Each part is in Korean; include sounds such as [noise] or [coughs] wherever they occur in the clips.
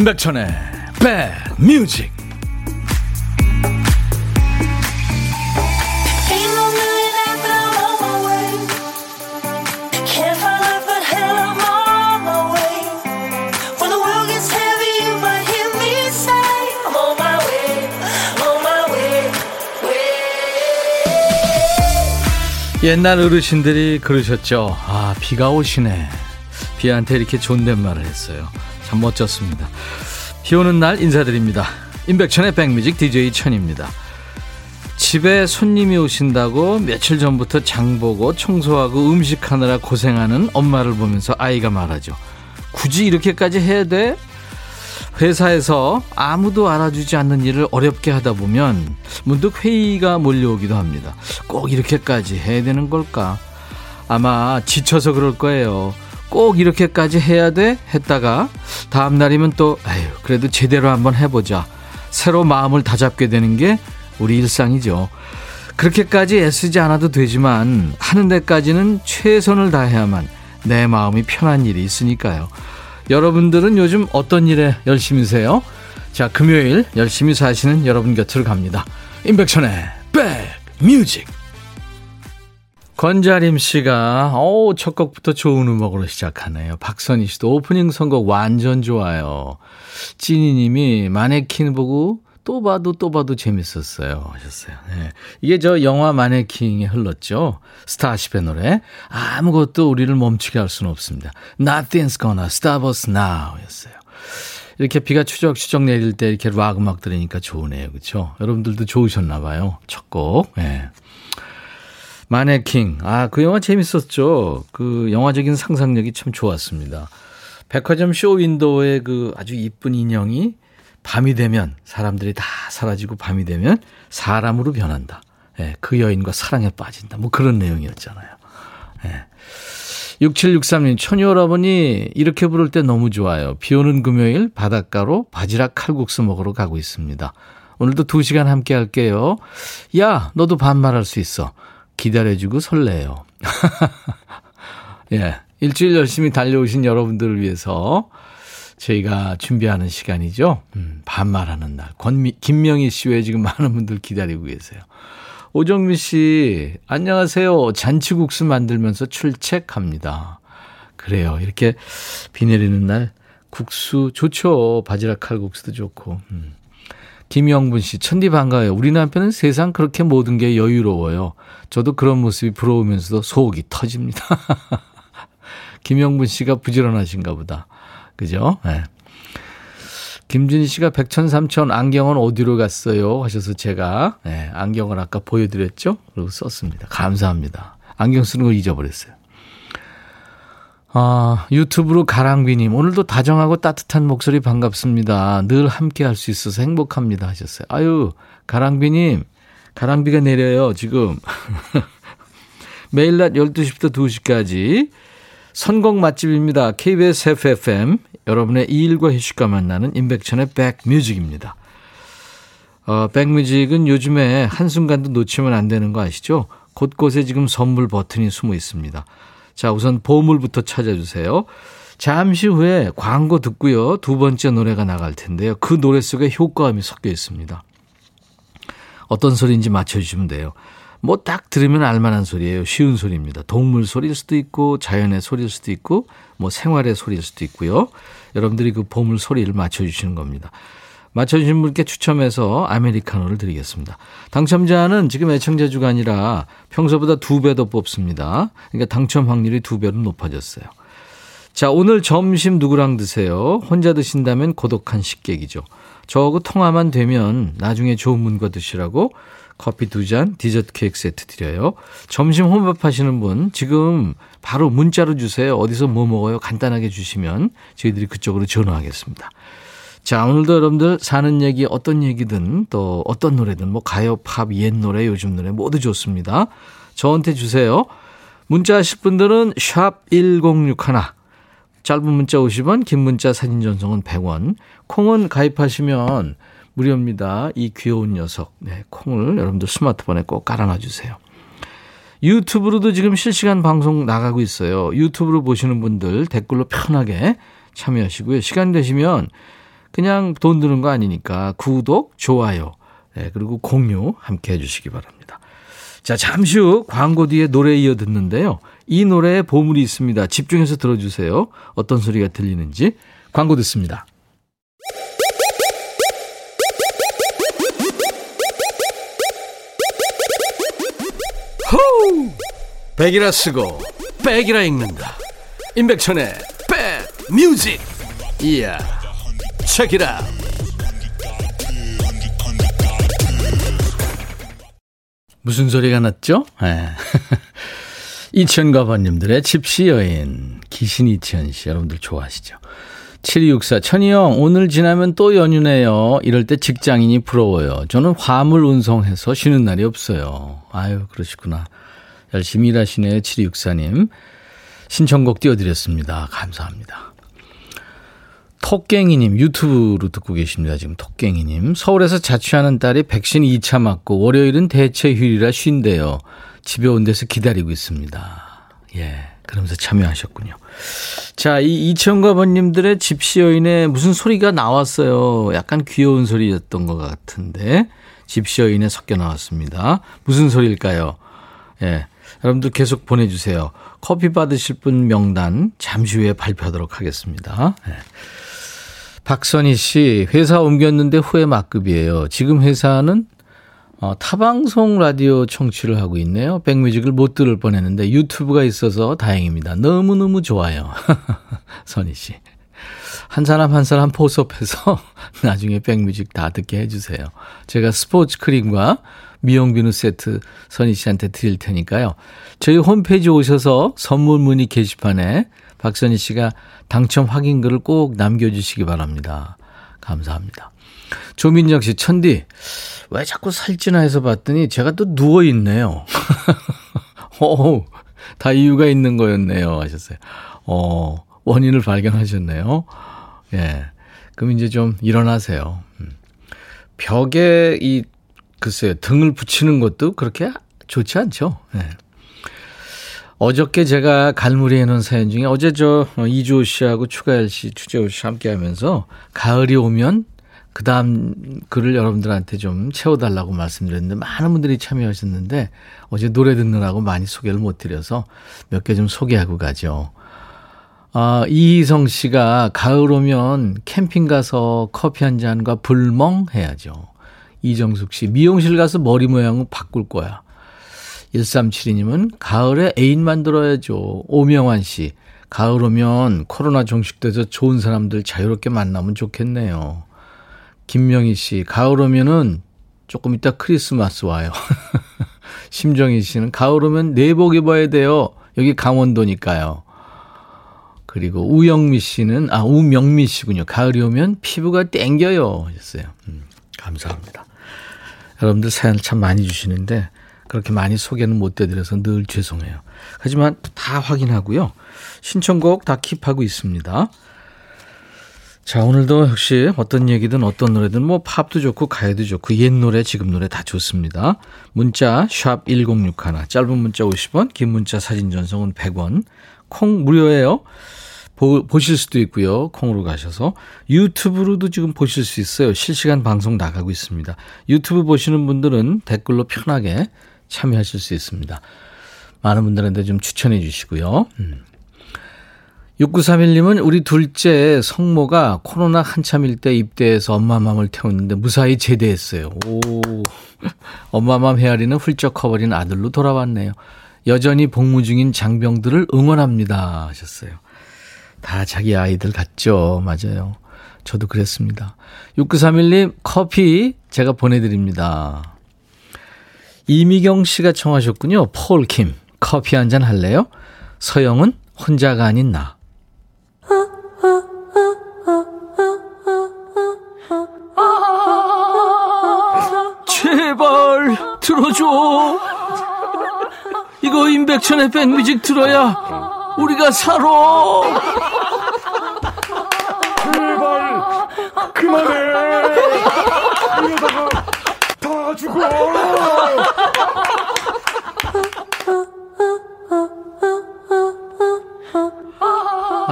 임백천의 백뮤직 옛날 어르신들이 그러셨죠. 아, 비가 오시네. 비한테 이렇게 존댓말을 했어요. 참 멋졌습니다. 비 오는 날 인사드립니다. 임백천의 백뮤직 DJ 천입니다. 집에 손님이 오신다고 며칠 전부터 장보고 청소하고 음식하느라 고생하는 엄마를 보면서 아이가 말하죠. 굳이 이렇게까지 해야 돼? 회사에서 아무도 알아주지 않는 일을 어렵게 하다 보면 문득 회의가 몰려오기도 합니다. 꼭 이렇게까지 해야 되는 걸까? 아마 지쳐서 그럴 거예요. 꼭 이렇게까지 해야 돼? 했다가 다음 날이면 또 아유 그래도 제대로 한번 해보자. 새로 마음을 다잡게 되는 게 우리 일상이죠. 그렇게까지 애쓰지 않아도 되지만 하는 데까지는 최선을 다해야만 내 마음이 편한 일이 있으니까요. 여러분들은 요즘 어떤 일에 열심히세요? 자, 금요일 열심히 사시는 여러분 곁으로 갑니다. 임백천의 백뮤직. 권자림 씨가 오, 첫 곡부터 좋은 음악으로 시작하네요. 박선희 씨도 오프닝 선곡 완전 좋아요. 찐이 님이 마네킹 보고 또 봐도 또 봐도 재밌었어요. 하셨어요. 네. 이게 저 영화 마네킹에 흘렀죠. 스타쉽의 노래. 아무것도 우리를 멈추게 할 수는 없습니다. Nothing's gonna stop us now 였어요. 이렇게 비가 추적추적 내릴 때 이렇게 락 음악 들으니까 좋으네요. 그렇죠? 여러분들도 좋으셨나 봐요. 첫 곡. 네. 마네킹. 아, 그 영화 재밌었죠. 그 영화적인 상상력이 참 좋았습니다. 백화점 쇼 윈도우에 그 아주 이쁜 인형이 밤이 되면 사람들이 다 사라지고 밤이 되면 사람으로 변한다. 예, 그 여인과 사랑에 빠진다. 뭐 그런 내용이었잖아요. 예. 6763님, 천이 여러분이 이렇게 부를 때 너무 좋아요. 비 오는 금요일 바닷가로 바지락 칼국수 먹으러 가고 있습니다. 오늘도 2시간 함께 할게요. 야, 너도 반말할 수 있어. 기다려주고 설레요. [laughs] 예. 일주일 열심히 달려오신 여러분들을 위해서 저희가 준비하는 시간이죠. 음, 반말하는 날. 권미, 김명희 씨 외에 지금 많은 분들 기다리고 계세요. 오정미 씨, 안녕하세요. 잔치국수 만들면서 출첵합니다. 그래요. 이렇게 비 내리는 날 국수 좋죠. 바지락 칼국수도 좋고. 음. 김영분 씨, 천디 반가워요. 우리 남편은 세상 그렇게 모든 게 여유로워요. 저도 그런 모습이 부러우면서도 속이 터집니다. [laughs] 김영분 씨가 부지런하신가 보다. 그죠? 네. 김준희 씨가 백천삼천 안경은 어디로 갔어요? 하셔서 제가 네, 안경을 아까 보여드렸죠? 그리고 썼습니다. 감사합니다. 안경 쓰는 걸 잊어버렸어요. 아, 유튜브로 가랑비님, 오늘도 다정하고 따뜻한 목소리 반갑습니다. 늘 함께 할 수 있어서 행복합니다. 하셨어요. 아유, 가랑비님, 가랑비가 내려요, 지금. [laughs] 매일 낮 12시부터 2시까지 선곡 맛집입니다. KBS FFM 여러분의 일과 휴식과 만나는 임백천의 백뮤직입니다. 어, 백뮤직은 요즘에 한순간도 놓치면 안 되는 거 아시죠? 곳곳에 지금 선물 버튼이 숨어 있습니다. 자, 우선 보물부터 찾아주세요. 잠시 후에 광고 듣고요. 두 번째 노래가 나갈 텐데요. 그 노래 속에 효과음이 섞여 있습니다. 어떤 소리인지 맞춰주시면 돼요. 뭐 딱 들으면 알만한 소리예요. 쉬운 소리입니다. 동물 소리일 수도 있고 자연의 소리일 수도 있고 뭐 생활의 소리일 수도 있고요. 여러분들이 그 보물 소리를 맞춰주시는 겁니다. 맞춰주신 분께 추첨해서 아메리카노를 드리겠습니다. 당첨자는 지금 애청자 아니라 평소보다 두 배 더 뽑습니다. 그러니까 당첨 확률이 두 배로 높아졌어요. 자, 오늘 점심 누구랑 드세요? 혼자 드신다면 고독한 식객이죠. 저하고 통화만 되면 나중에 좋은 분과 드시라고 커피 두 잔, 디저트 케이크 세트 드려요. 점심 혼밥 하시는 분 지금 바로 문자로 주세요. 어디서 뭐 먹어요? 간단하게 주시면 저희들이 그쪽으로 전화하겠습니다. 자, 오늘도 여러분들 사는 얘기 어떤 얘기든 또 어떤 노래든 뭐 가요, 팝, 옛 노래, 요즘 노래 모두 좋습니다. 저한테 주세요. 문자 하실 분들은 샵 1061. 짧은 문자 50원, 긴 문자 사진 전송은 100원. 콩은 가입하시면 무료입니다. 이 귀여운 녀석. 네, 콩을 여러분들 스마트폰에 꼭 깔아놔 주세요. 유튜브로도 지금 실시간 방송 나가고 있어요. 유튜브로 보시는 분들 댓글로 편하게 참여하시고요. 시간 되시면 그냥 돈 드는 거 아니니까 구독, 좋아요, 네, 그리고 공유 함께 해주시기 바랍니다. 자, 잠시 후 광고 뒤에 노래 이어 듣는데요. 이 노래에 보물이 있습니다. 집중해서 들어주세요. 어떤 소리가 들리는지. 광고 듣습니다. 호우! 백이라 쓰고 백이라 읽는다. 임백천의 백 뮤직. 이야. 책이라. 무슨 소리가 났죠? [laughs] 네. 이천가번님들의 집시 여인 기신 이천 씨 여러분들 좋아하시죠? 7264 천희형 오늘 지나면 또 연휴네요. 이럴 때 직장인이 부러워요. 저는 화물 운송해서 쉬는 날이 없어요. 아유 그러시구나. 열심히 일하시네요. 7264님. 신청곡 띄워드렸습니다. 감사합니다. 톡갱이님 유튜브로 듣고 계십니다. 지금 톡갱이님. 서울에서 자취하는 딸이 백신 2차 맞고 월요일은 대체 휴일이라 쉰대요. 집에 온 데서 기다리고 있습니다. 예. 그러면서 참여하셨군요. 자, 이 이천가 번님들의 집시 여인에 무슨 소리가 나왔어요. 약간 귀여운 소리였던 것 같은데, 집시 여인에 섞여 나왔습니다. 무슨 소리일까요? 예. 여러분들 계속 보내주세요. 커피 받으실 분 명단 잠시 후에 발표하도록 하겠습니다. 예. 박선희 씨, 회사 옮겼는데 후회 막급이에요. 지금 회사는 어, 타방송 라디오 청취를 하고 있네요. 백뮤직을 못 들을 뻔 했는데 유튜브가 있어서 다행입니다. 너무너무 좋아요. [laughs] 선희 씨. 한 사람 한 사람 포섭해서 [laughs] 나중에 백뮤직 다 듣게 해주세요. 제가 스포츠 크림과 미용 비누 세트 선희 씨한테 드릴 테니까요. 저희 홈페이지 오셔서 선물 문의 게시판에 박선희 씨가 당첨 확인글을 꼭 남겨주시기 바랍니다. 감사합니다. 조민정 씨, 천디, 왜 자꾸 살찌나 해서 봤더니 제가 또 누워있네요. [laughs] 오, 다 이유가 있는 거였네요. 하셨어요. 어, 원인을 발견하셨네요. 예. 그럼 이제 좀 일어나세요. 음. 벽에 이, 글쎄요, 등을 붙이는 것도 그렇게 좋지 않죠. 예. 어저께 제가 갈무리 해 놓은 사연 중에 어제 저 이주호 씨하고 추가열 씨, 추재호 씨 함께 하면서 가을이 오면 그 다음 글을 여러분들한테 좀 채워달라고 말씀드렸는데 많은 분들이 참여하셨는데 어제 노래 듣느라고 많이 소개를 못 드려서 몇 개 좀 소개하고 가죠. 아, 이희성 씨가 가을 오면 캠핑 가서 커피 한 잔과 불멍 해야죠. 이정숙 씨, 미용실 가서 머리 모양은 바꿀 거야. 1372님은 가을에 애인 만들어야죠. 오명환 씨, 가을 오면 코로나 종식돼서 좋은 사람들 자유롭게 만나면 좋겠네요. 김명희 씨, 가을 오면은 조금 이따 크리스마스 와요. [laughs] 심정희 씨는 가을 오면 내복 입어야 돼요. 여기 강원도니까요. 그리고 우영미 씨는, 아, 우명미 씨군요. 가을이 오면 피부가 땡겨요. 하셨어요. 음, 감사합니다. 여러분들 사연을 참 많이 주시는데, 그렇게 많이 소개는 못 해드려서 늘 죄송해요. 하지만 다 확인하고요. 신청곡 다 킵하고 있습니다. 자, 오늘도 역시 어떤 얘기든 어떤 노래든 뭐 팝도 좋고 가요도 좋고 옛 노래, 지금 노래 다 좋습니다. 문자 샵 1061, 짧은 문자 50원, 긴 문자 사진 전송은 100원. 콩 무료예요. 보, 보실 수도 있고요. 콩으로 가셔서 유튜브로도 지금 보실 수 있어요. 실시간 방송 나가고 있습니다. 유튜브 보시는 분들은 댓글로 편하게 참여하실 수 있습니다. 많은 분들한테 좀 추천해 주시고요. 음. 6931님은 우리 둘째 성모가 코로나 한참일 때 입대해서 엄마 맘을 태웠는데 무사히 제대했어요. 오. [laughs] 엄마 맘 헤아리는 훌쩍 커버린 아들로 돌아왔네요. 여전히 복무 중인 장병들을 응원합니다. 하셨어요. 다 자기 아이들 같죠. 맞아요. 저도 그랬습니다. 6931님 커피 제가 보내드립니다. 이미경 씨가 청하셨군요. 폴킴 커피 한 잔 할래요? 서영은 혼자가 아닌 나. 제발 들어줘. 이거 임백천의 백뮤직 들어야 우리가 살아. 제발 그만해. 이러다가 다 죽어.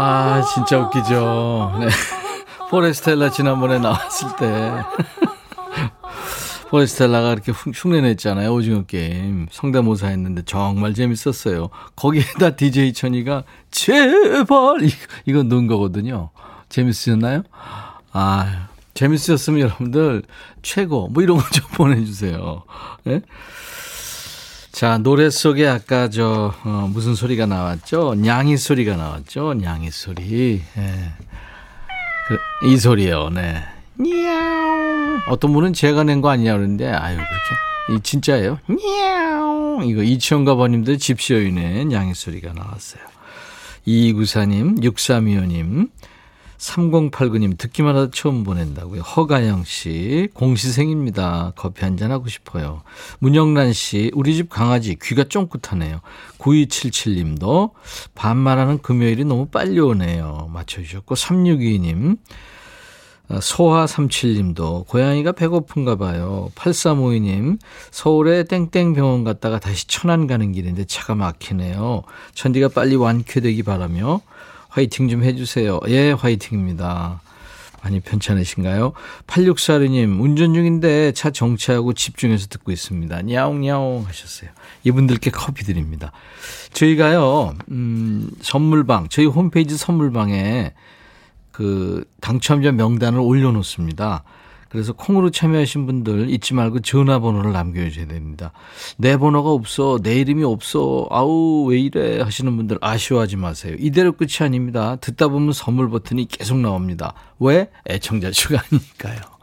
아, 진짜 웃기죠. 네. 포레스텔라 지난번에 나왔을 때. [laughs] 포레스텔라가 이렇게 흉내냈잖아요. 오징어 게임. 성대모사 했는데 정말 재밌었어요. 거기에다 [laughs] DJ 천이가 제발 이거 넣은 거거든요. 재밌으셨나요? 아, 재밌으셨으면 여러분들 최고 뭐 이런 거 좀 [laughs] 보내주세요. 네? 자, 노래 속에 아까 저, 어, 무슨 소리가 나왔죠? 냥이 소리가 나왔죠? 냥이 소리. 예. 그, 이 소리요, 네. 냐옹. 어떤 분은 제가 낸 거 아니냐 그러는데, 아유, 그렇게. 이 진짜예요. 냐옹. 이거 이치현가 버님들 집시어유 낸 냥이 소리가 나왔어요. 이구사님, 6325님, 3089님 듣기만 해도 처음 보낸다고요. 허가영 씨 공시생입니다. 커피 한잔 하고 싶어요. 문영란 씨 우리 집 강아지 귀가 쫑긋하네요. 9277님도 반말하는 금요일이 너무 빨리 오네요. 맞춰주셨고 3622님 소하37님도 고양이가 배고픈가 봐요. 8352님 서울에 땡땡 병원 갔다가 다시 천안 가는 길인데 차가 막히네요. 천디가 빨리 완쾌되기 바라며 화이팅 좀 해주세요. 예, 화이팅입니다. 많이 편찮으신가요? 8642님, 운전 중인데 차 정차하고 집중해서 듣고 있습니다. 냐옹냐옹 하셨어요. 이분들께 커피 드립니다. 저희가요, 음, 선물방, 저희 홈페이지 선물방에 그 당첨자 명단을 올려놓습니다. 그래서 콩으로 참여하신 분들 잊지 말고 전화번호를 남겨주셔야 됩니다. 내 번호가 없어, 내 이름이 없어, 아우, 왜 이래 하시는 분들 아쉬워하지 마세요. 이대로 끝이 아닙니다. 듣다 보면 선물 버튼이 계속 나옵니다. 왜? 애청자 수가 아니니까요.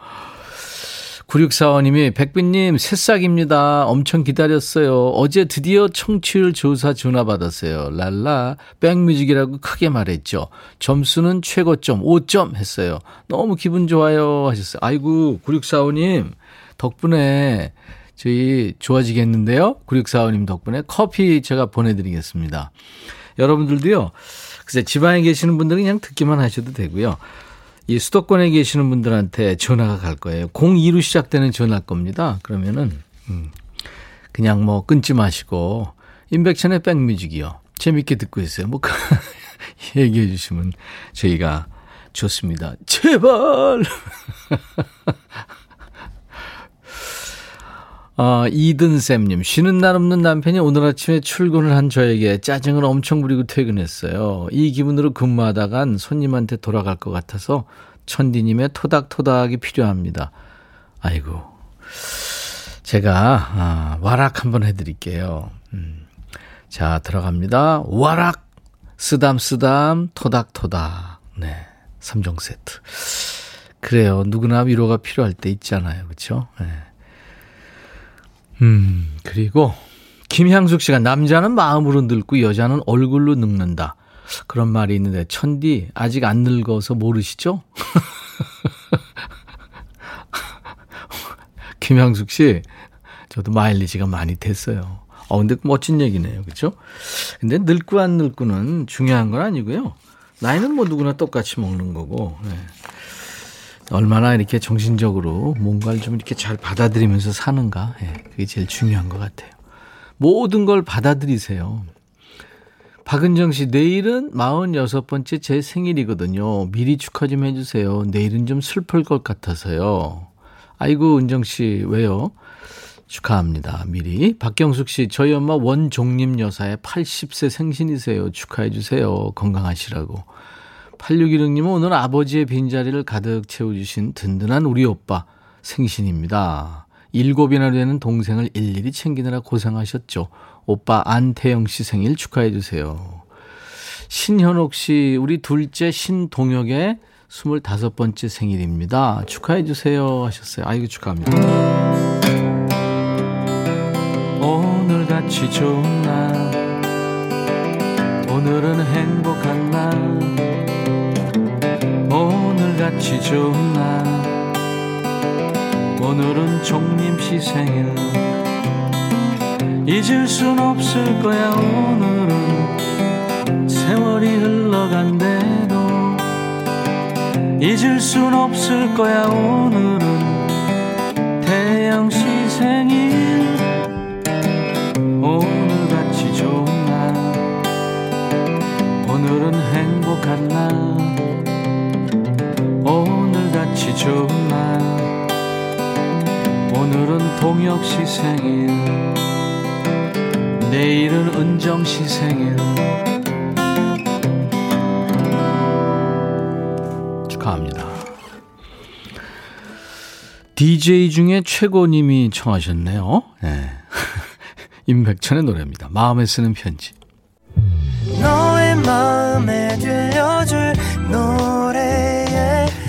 9645님이 백빈님 새싹입니다. 엄청 기다렸어요. 어제 드디어 청취율 조사 전화 받았어요. 랄라 백뮤직이라고 크게 말했죠. 점수는 최고점 5점 했어요. 너무 기분 좋아요 하셨어요. 아이고 9645님 덕분에 저희 좋아지겠는데요. 9645님 덕분에 커피 제가 보내드리겠습니다. 여러분들도요. 글쎄 지방에 계시는 분들은 그냥 듣기만 하셔도 되고요. 이 수도권에 계시는 분들한테 전화가 갈 거예요. 02로 시작되는 전화 겁니다. 그러면은 음, 그냥 뭐 끊지 마시고 인백천의 백뮤직이요. 재밌게 듣고 있어요. 뭐 [laughs] 얘기해 주시면 저희가 좋습니다. 제발. [laughs] 아, 이든쌤님, 쉬는 날 없는 남편이 오늘 아침에 출근을 한 저에게 짜증을 엄청 부리고 퇴근했어요. 이 기분으로 근무하다간 손님한테 돌아갈 것 같아서 천디님의 토닥토닥이 필요합니다. 아이고. 제가, 아, 와락 한번 해드릴게요. 음. 자, 들어갑니다. 와락! 쓰담쓰담, 토닥토닥. 네. 3종 세트. 그래요. 누구나 위로가 필요할 때 있잖아요. 그렇죠? 네. 음, 그리고 김향숙 씨가 남자는 마음으로 늙고 여자는 얼굴로 늙는다. 그런 말이 있는데 천디 아직 안 늙어서 모르시죠? [laughs] 김향숙 씨, 저도 마일리지가 많이 됐어요. 어, 근데 멋진 얘기네요. 그렇죠? 근데 늙고 안 늙고는 중요한 건 아니고요. 나이는 뭐 누구나 똑같이 먹는 거고. 네. 얼마나 이렇게 정신적으로 뭔가를 좀 이렇게 잘 받아들이면서 사는가. 예, 그게 제일 중요한 것 같아요. 모든 걸 받아들이세요. 박은정 씨, 내일은 46번째 제 생일이거든요. 미리 축하 좀 해주세요. 내일은 좀 슬플 것 같아서요. 아이고, 은정 씨, 왜요? 축하합니다. 미리. 박경숙 씨, 저희 엄마 원종림 여사의 80세 생신이세요. 축하해주세요. 건강하시라고. 8616님은 오늘 아버지의 빈자리를 가득 채워주신 든든한 우리 오빠 생신입니다. 일곱이나 되는 동생을 일일이 챙기느라 고생하셨죠. 오빠 안태영 씨 생일 축하해 주세요. 신현옥 씨, 우리 둘째 신동혁의 25번째 생일입니다. 축하해 주세요 하셨어요. 아이고 축하합니다. 오늘같이 좋은 날 오늘은 행복한 날 오늘같이 좋은 날. 오늘은 종림씨 생일. 잊을 순 없을 거야 오늘은. 세월이 흘러간대도 잊을 순 없을 거야 오늘은. 태영씨 생일. 오늘같이 좋은 날. 오늘은 행복한 날 오늘같이 좋은 날. 오늘은 동엽 시 생일. 내일은 은정 시 생일. 축하합니다. DJ 중에 최고님이 청하셨네요. 네. [laughs] 임백천의 노래입니다. 마음에 쓰는 편지. 너의 마음에 들려줄 노래.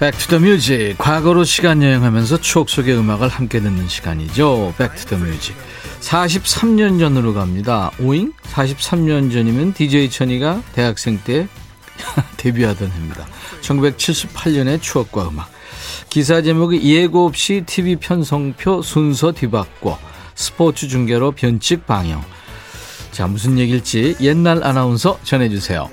Back to the music 과거로 시간 여행하면서 추억 속의 음악을 함께 듣는 시간이죠. Back to the music 43년 전으로 갑니다. 오잉? 43년 전이면 DJ 천이가 대학생 때 [laughs] 데뷔하던 해입니다. 1978년의 추억과 음악. 기사 제목이 예고 없이 TV 편성표 순서 뒤바꿔 스포츠 중계로 변칙 방영. 자, 무슨 얘기일지 옛날 아나운서 전해주세요.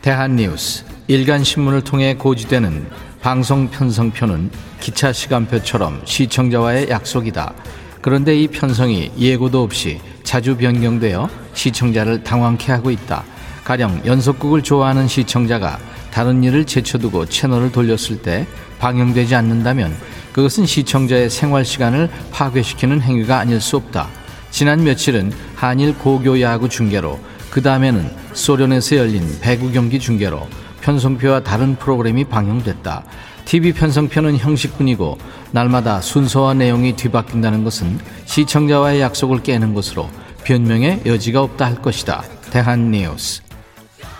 대한뉴스. 일간 신문을 통해 고지되는 방송 편성표는 기차 시간표처럼 시청자와의 약속이다. 그런데 이 편성이 예고도 없이 자주 변경되어 시청자를 당황케 하고 있다. 가령 연속극을 좋아하는 시청자가 다른 일을 제쳐두고 채널을 돌렸을 때 방영되지 않는다면 그것은 시청자의 생활 시간을 파괴시키는 행위가 아닐 수 없다. 지난 며칠은 한일 고교 야구 중계로 그 다음에는 소련에서 열린 배구 경기 중계로 편성표와 다른 프로그램이 방영됐다. TV 편성표는 형식뿐이고 날마다 순서와 내용이 뒤바뀐다는 것은 시청자와의 약속을 깨는 것으로 변명의 여지가 없다 할 것이다. 대한뉴스.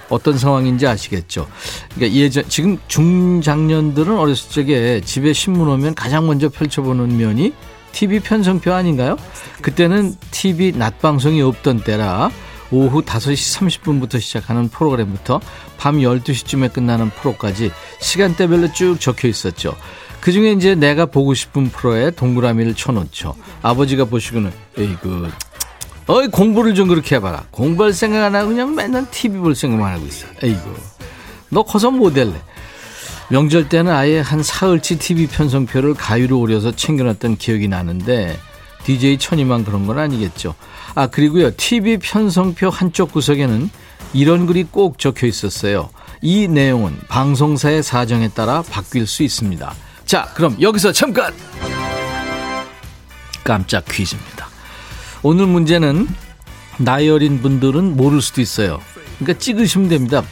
어떤 상황인지 아시겠죠? 그러니까 예전 지금 중장년들은 어렸을 적에 집에 신문 오면 가장 먼저 펼쳐보는 면이 TV 편성표 아닌가요? 그때는 TV 낮 방송이 없던 때라 오후 5시 30분부터 시작하는 프로그램부터 밤 12시쯤에 끝나는 프로까지 시간대별로 쭉 적혀 있었죠. 그 중에 이제 내가 보고 싶은 프로에 동그라미를 쳐놓죠. 아버지가 보시고는, 에이그, 어이, 공부를 좀 그렇게 해봐라. 공부할 생각 안 하고 그냥 맨날 TV 볼 생각만 하고 있어. 에이그, 너 커서 못 될래. 명절 때는 아예 한 사흘치 TV 편성표를 가위로 오려서 챙겨놨던 기억이 나는데, DJ 천이만 그런 건 아니겠죠. 아, 그리고요. TV 편성표 한쪽 구석에는 이런 글이 꼭 적혀 있었어요. 이 내용은 방송사의 사정에 따라 바뀔 수 있습니다. 자, 그럼 여기서 잠깐! 깜짝 퀴즈입니다. 오늘 문제는 나이 어린 분들은 모를 수도 있어요. 그러니까 찍으시면 됩니다.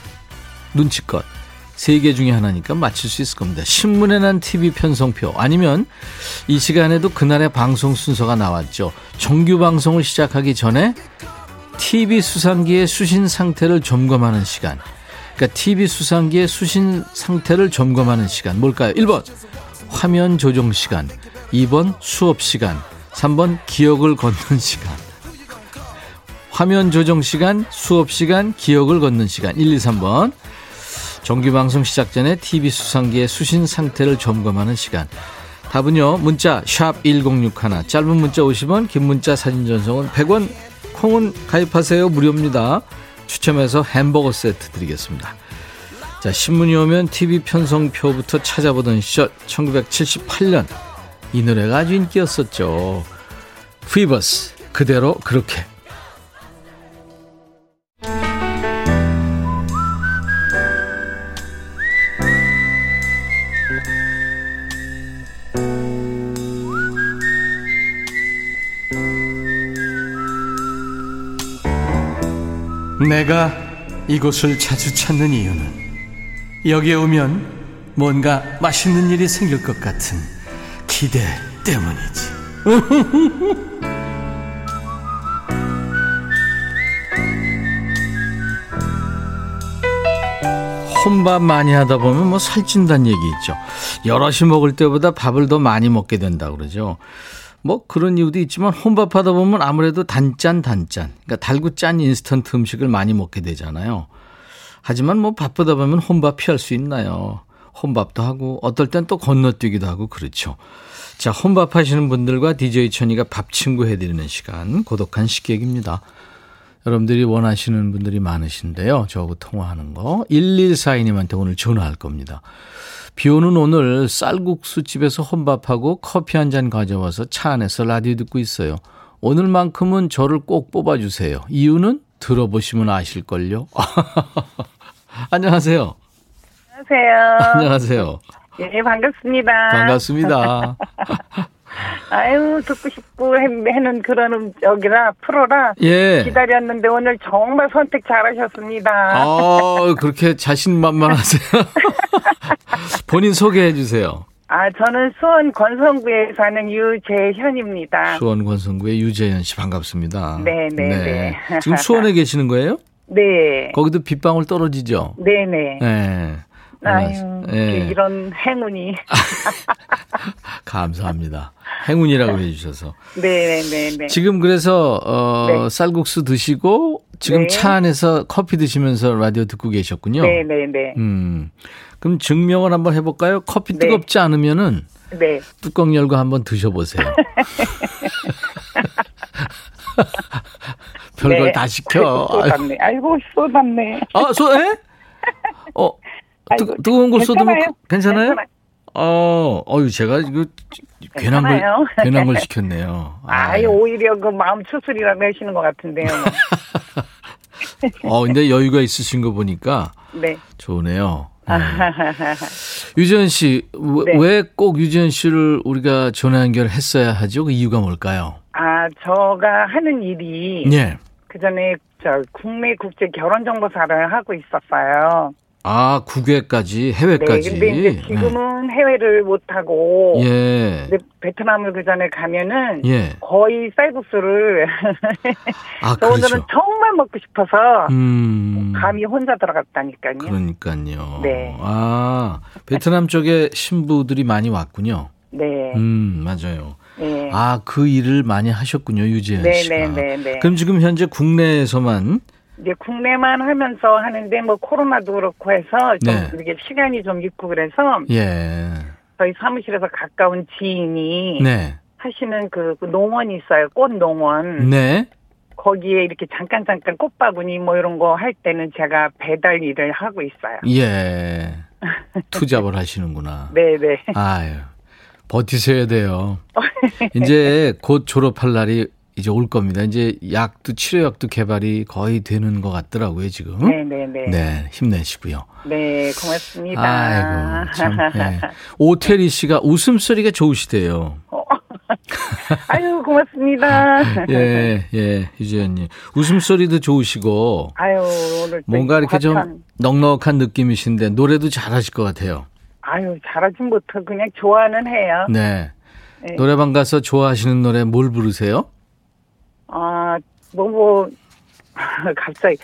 눈치껏. 세 개 중에 하나니까 맞출 수 있을 겁니다. 신문에 난 TV 편성표 아니면 이 시간에도 그날의 방송 순서가 나왔죠. 정규 방송을 시작하기 전에 TV 수상기의 수신 상태를 점검하는 시간. 그러니까 TV 수상기의 수신 상태를 점검하는 시간. 뭘까요? 1번 화면 조정 시간. 2번 수업 시간. 3번 기억을 걷는 시간. 화면 조정 시간, 수업 시간, 기억을 걷는 시간. 1, 2, 3번. 정규방송 시작 전에 TV 수상기의 수신 상태를 점검하는 시간. 답은요. 문자 1061, 짧은 문자 50원, 긴 문자 사진 전송은 100원, 콩은 가입하세요. 무료입니다. 추첨해서 햄버거 세트 드리겠습니다. 자, 신문이 오면 TV 편성표부터 찾아보던 시절 1978년 이 노래가 아주 인기였었죠. 피버스 그대로 그렇게 내가 이곳을 자주 찾는 이유는 여기에 오면 뭔가 맛있는 일이 생길 것 같은 기대 때문이지. [laughs] 혼밥 많이 하다 보면 뭐 살찐다는 얘기 있죠. 여럿이 먹을 때보다 밥을 더 많이 먹게 된다 그러죠. 뭐 그런 이유도 있지만 혼밥하다 보면 아무래도 단짠 단짠 그러니까 달고 짠 인스턴트 음식을 많이 먹게 되잖아요. 하지만 뭐 바쁘다 보면 혼밥 피할 수 있나요? 혼밥도 하고 어떨 땐 또 건너뛰기도 하고 그렇죠. 자, 혼밥 하시는 분들과 DJ 천이가 밥 친구 해드리는 시간 고독한 식객입니다. 여러분들이 원하시는 분들이 많으신데요. 저하고 통화하는 거 1142님한테 오늘 전화할 겁니다. 비 오는 오늘 쌀국수 집에서 혼밥하고 커피 한 잔 가져와서 차 안에서 라디오 듣고 있어요. 오늘만큼은 저를 꼭 뽑아주세요. 이유는 들어보시면 아실걸요. [laughs] 안녕하세요. 안녕하세요. 안녕하세요. 예, 반갑습니다. 반갑습니다. [laughs] 아유, 듣고 싶고 해는 그런 음, 여기라 프로라 예. 기다렸는데 오늘 정말 선택 잘하셨습니다. 아, 그렇게 자신만만하세요. [laughs] 본인 소개해 주세요. 아, 저는 수원 권성구에 사는 유재현입니다. 수원 권성구의 유재현 씨 반갑습니다. 네, 네, 네. 지금 수원에 계시는 거예요? 네. 거기도 빗방울 떨어지죠? 네, 네. 네. 아유, 예. 이런 행운이. [laughs] 감사합니다. 행운이라고 해주셔서. 네, 네, 네. 지금 그래서 어, 네. 쌀국수 드시고 지금 네. 차 안에서 커피 드시면서 라디오 듣고 계셨군요. 네, 네, 네. 음. 그럼 증명을 한번 해볼까요? 커피 네. 뜨겁지 않으면은 네. 뚜껑 열고 한번 드셔보세요. [laughs] [laughs] 별걸 네. 다 시켜. 아이고, 쏟았네. 아이고, 쏟았네. 아, 소, 에? 어, 뜨, 아이고, 뜨거운 걸 쏟으면 괜찮아요. 그- 괜찮아요? 괜찮아요. 어, 어유 제가 이거 괜한 걸, 괜찮아요. [laughs] 괜한 걸 시켰네요. 아이, 오히려 그 마음 추스리라고 하시는 것 같은데요. [laughs] 어, 근데 여유가 있으신 거 보니까 네. 좋으네요. 네. [laughs] 유지현 씨, 네. 왜꼭 유지현 씨를 우리가 전화 연결했어야 하죠? 그 이유가 뭘까요? 아, 저가 하는 일이 예. 그 전에 저 국내 국제 결혼 정보사를 하고 있었어요. 아, 국외까지, 네, 해외까지. 근데 이제 지금은 해외를 못 하고 네. 예. 베트남을 그 전에 가면은 예. 거의 쌀국수를 [laughs] 아, 저 오늘은 그렇죠. 정말 먹고 싶어서 음. 감히 혼자 들어갔다니까요. 그러니까요. 네. 아, 베트남 쪽에 신부들이 많이 왔군요. 네. 음, 맞아요. 네. 아, 그 일을 많이 하셨군요, 유재현 네, 씨가. 네, 네, 네. 그럼 지금 현재 국내에서만 이제 국내만 하면서 하는데 뭐 코로나도 그렇고 해서 좀 네. 이게 시간이 좀 있고 그래서 예. 저희 사무실에서 가까운 지인이 네. 하시는 그, 그 농원이 있어요. 꽃 농원. 네. 거기에 이렇게 잠깐 잠깐 꽃바구니 뭐 이런 거 할 때는 제가 배달 일을 하고 있어요. 예. 투잡을 하시는구나. [laughs] 네, 네. 아유. 버티셔야 돼요. [laughs] 이제 곧 졸업할 날이 이제 올 겁니다. 이제 약도 치료약도 개발이 거의 되는 것 같더라고요, 지금. 네, 네, 네. 네, 네, 힘내시고요. 고맙습니다. 아이고, 참. 예. [laughs] 오태리 씨가 웃음소리가 좋으시대요. [laughs] 아유, 고맙습니다. [laughs] 예, 예, 유지현님. 웃음소리도 좋으시고, 아유, 오늘 또 뭔가 이렇게 좀 화창- 넉넉한 느낌이신데, 노래도 잘하실 것 같아요. 아유, 잘하진 못해. 그냥 좋아는 해요. 네. 네. 노래방 가서 좋아하시는 노래 뭘 부르세요? 아, 뭐, 뭐, [laughs] 갑자기.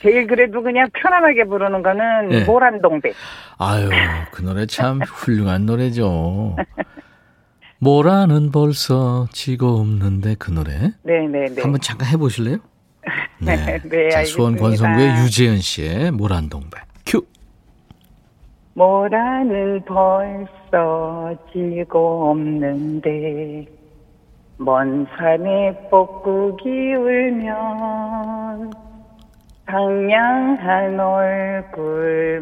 제일 그래도 그냥 편안하게 부르는 거는 네. 모란동백. 아유, 그 노래 참 훌륭한 노래죠. 모라는 벌써 지고 없는데 그 노래 네네네. 한번 잠깐 해보실래요? [laughs] 네. 네, 자, 수원. 권성구의 유재현 씨의 모란동백 큐. 모란은 벌써 지고 없는데 먼 산에 뻐꾸기 울면 상냥한 얼굴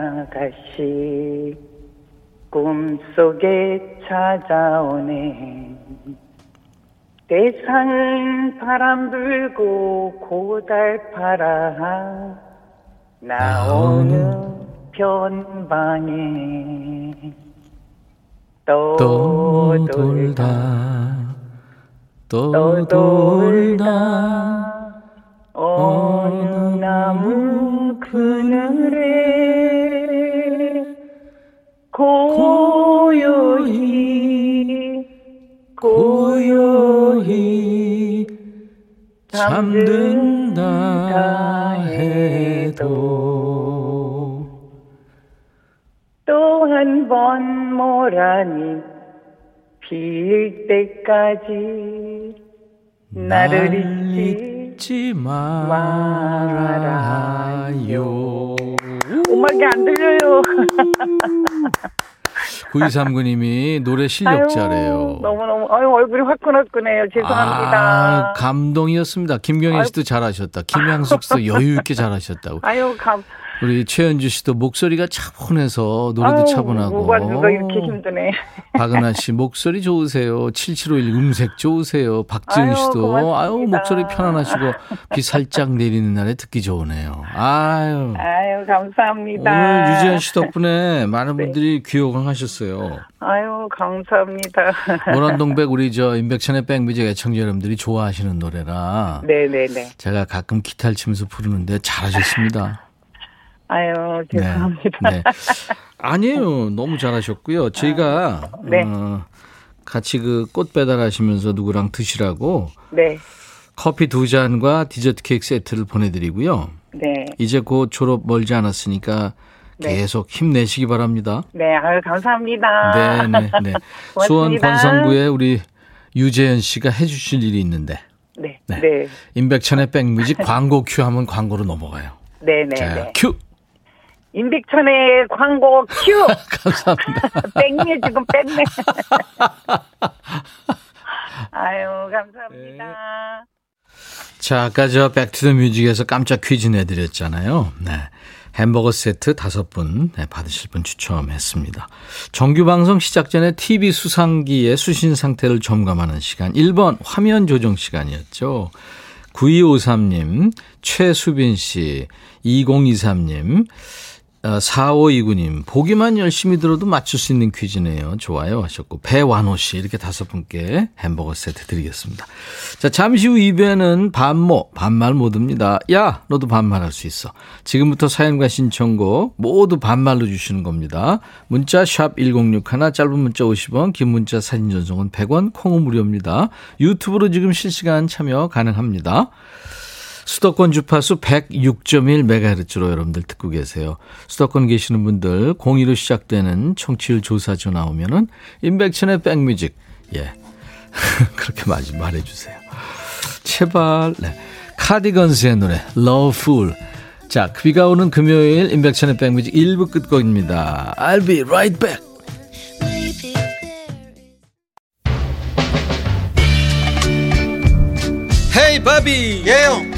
아가씨 꿈속에 찾아오네. 세상은 바람 불고 고달파라. 나 어느 변방에 떠돌다. 떠돌다. 어느 나무 그늘에 고요히 고요히 잠든다 해도 한 번 모란이 필 때까지 나를 잊지 말아요. 음악이 안 들려요. [laughs] 9239님이 노래 실력자래요. 너무너무, 아유, 얼굴이 화끈화끈해요. 죄송합니다. 아, 감동이었습니다. 김경희 씨도 잘하셨다. 김양숙 씨도 여유 있게 잘하셨다고. 아유, 감, 우리 최현주 씨도 목소리가 차분해서 노래도 아유, 차분하고. 누가 누가 이렇게 힘드네. 박은하 씨 [laughs] 목소리 좋으세요. 7751 음색 좋으세요. 박지은 아유, 씨도 고맙습니다. 아유 목소리 편안하시고 비 살짝 내리는 날에 듣기 좋으네요. 아유. 아유, 감사합니다. 오늘 유지현 씨 덕분에 많은 네. 분들이 귀호강하셨어요. 아유, 감사합니다. [laughs] 모란동백 우리 저 임백천의 백뮤직 애청자 여러분들이 좋아하시는 노래라 네네네. 제가 가끔 기타를 치면서 부르는데 잘하셨습니다. 아유, 죄송합니다. 네. 네. 아니에요. 너무 잘하셨고요. 저희가 네. 어, 같이 그 꽃 배달하시면서 누구랑 드시라고 네. 커피 두 잔과 디저트 케이크 세트를 보내드리고요. 네. 이제 곧 졸업 멀지 않았으니까 네. 계속 힘내시기 바랍니다. 네, 아유, 감사합니다. 네, 네, 네. [laughs] 수원. 권성구에 우리 유재현 씨가 해주실 일이 있는데 네. 네. 네. 임백천의 백뮤직 광고 큐 하면 광고로 넘어가요. 네 네. 자, 네. 큐! 임백천의 광고 큐! [laughs] 감사합니다. [laughs] 뺐네, 지금 뺐네. [laughs] 아유, 감사합니다. 자, 아까 저 Back to the music에서 깜짝 퀴즈 내드렸잖아요. 네. 햄버거 세트 다섯 분 네, 받으실 분 추첨했습니다. 정규 방송 시작 전에 TV 수상기의 수신 상태를 점검하는 시간. 1번 화면 조정 시간이었죠. 9253님, 최수빈 씨, 2023님, 어, 4529님, 보기만 열심히 들어도 맞출 수 있는 퀴즈네요. 좋아요 하셨고, 배완호 씨, 이렇게 다섯 분께 햄버거 세트 드리겠습니다. 자, 잠시 후 2부에는 반모, 반말 모드입니다. 야, 너도 반말할 수 있어. 지금부터 사연과 신청곡 모두 반말로 주시는 겁니다. 문자 샵 1061, 짧은 문자 50원, 긴 문자 사진 전송은 100원, 콩은 무료입니다. 유튜브로 지금 실시간 참여 가능합니다. 수도권 주파수 106.1MHz로 여러분들 듣고 계세요. 수도권 계시는 분들 02로 시작되는 청취율 조사 전화 오면은 임백천의 백뮤직 예 [laughs] 그렇게 많이 말해주세요. 제발 네. 카디건스의 노래 Love Fool 자 비가 오는 금요일 임백천의 백뮤직 1부 끝곡입니다. I'll be right back. 헤이 바비 예영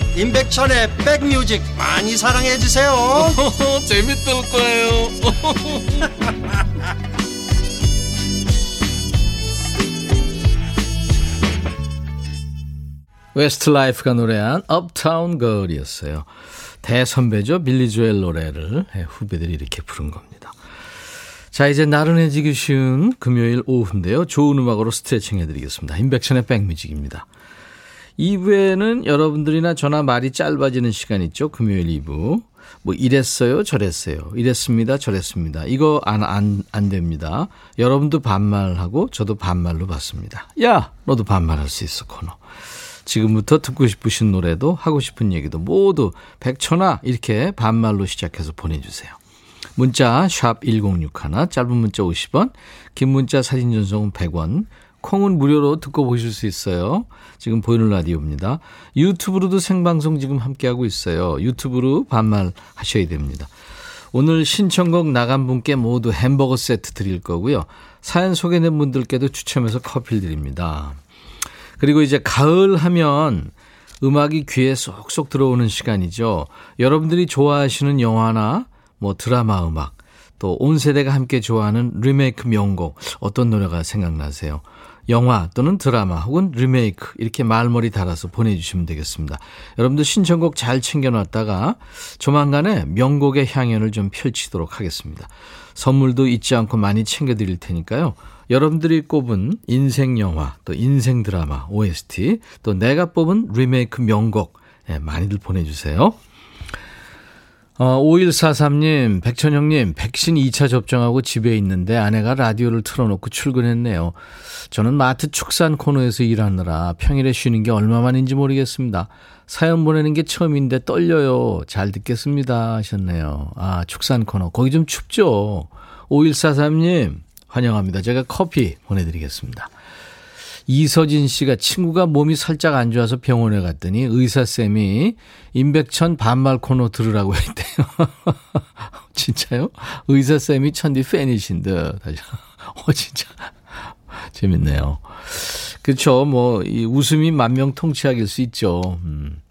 임백천의 백뮤직 많이 사랑해 주세요 [laughs] 재밌을 거예요 [laughs] 웨스트라이프가 노래한 Uptown Girl이었어요. 대선배죠. 빌리 조엘 노래를 예, 후배들이 이렇게 부른 겁니다. 자, 이제 나른해지기 쉬운 금요일 오후인데요. 좋은 음악으로 스트레칭 해드리겠습니다. 임백천의 백뮤직입니다. 2부에는 여러분들이나 저나 말이 짧아지는 시간 있죠. 금요일 2부. 뭐 이랬어요, 저랬어요. 이랬습니다, 저랬습니다. 이거 안, 안, 안 됩니다. 여러분도 반말하고 저도 반말로 받습니다. 야, 너도 반말할 수 있어, 코너. 지금부터 듣고 싶으신 노래도 하고 싶은 얘기도 모두 백천아 이렇게 반말로 시작해서 보내주세요. 문자 샵 1061, 짧은 문자 50원, 긴 문자 사진 전송은 100원, 콩은 무료로 듣고 보실 수 있어요. 지금 보이는 라디오입니다. 유튜브로도 생방송 지금 함께하고 있어요. 유튜브로 반말 하셔야 됩니다. 오늘 신청곡 나간 분께 모두 햄버거 세트 드릴 거고요. 사연 소개된 분들께도 추첨해서 커피를 드립니다. 그리고 이제 가을 하면 음악이 귀에 쏙쏙 들어오는 시간이죠. 여러분들이 좋아하시는 영화나 뭐 드라마 음악, 또 온 세대가 함께 좋아하는 리메이크 명곡 어떤 노래가 생각나세요? 영화 또는 드라마 혹은 리메이크 이렇게 말머리 달아서 보내주시면 되겠습니다. 여러분들 신청곡 잘 챙겨놨다가 조만간에 명곡의 향연을 좀 펼치도록 하겠습니다. 선물도 잊지 않고 많이 챙겨드릴 테니까요. 여러분들이 꼽은 인생 영화, 또 인생 드라마, OST, 또 내가 뽑은 리메이크 명곡 네, 많이들 보내주세요. 어, 5143님, 백천영님, 백신 2차 접종하고 집에 있는데 아내가 라디오를 틀어놓고 출근했네요. 저는 마트 축산 코너에서 일하느라 평일에 쉬는 게 얼마만인지 모르겠습니다. 사연 보내는 게 처음인데 떨려요. 잘 듣겠습니다. 하셨네요. 아, 축산 코너. 거기 좀 춥죠? 5143님, 환영합니다. 제가 커피 보내드리겠습니다. 이서진 씨가 친구가 몸이 살짝 안 좋아서 병원에 갔더니 의사쌤이 임백천 반말 코너 들으라고 [laughs] 했대요. 진짜요? 의사쌤이 천디 팬이신 듯. [laughs] 어, 진짜. 재밌네요. 그렇죠. 뭐, 이 웃음이 만명 통치약일 수 있죠. 음.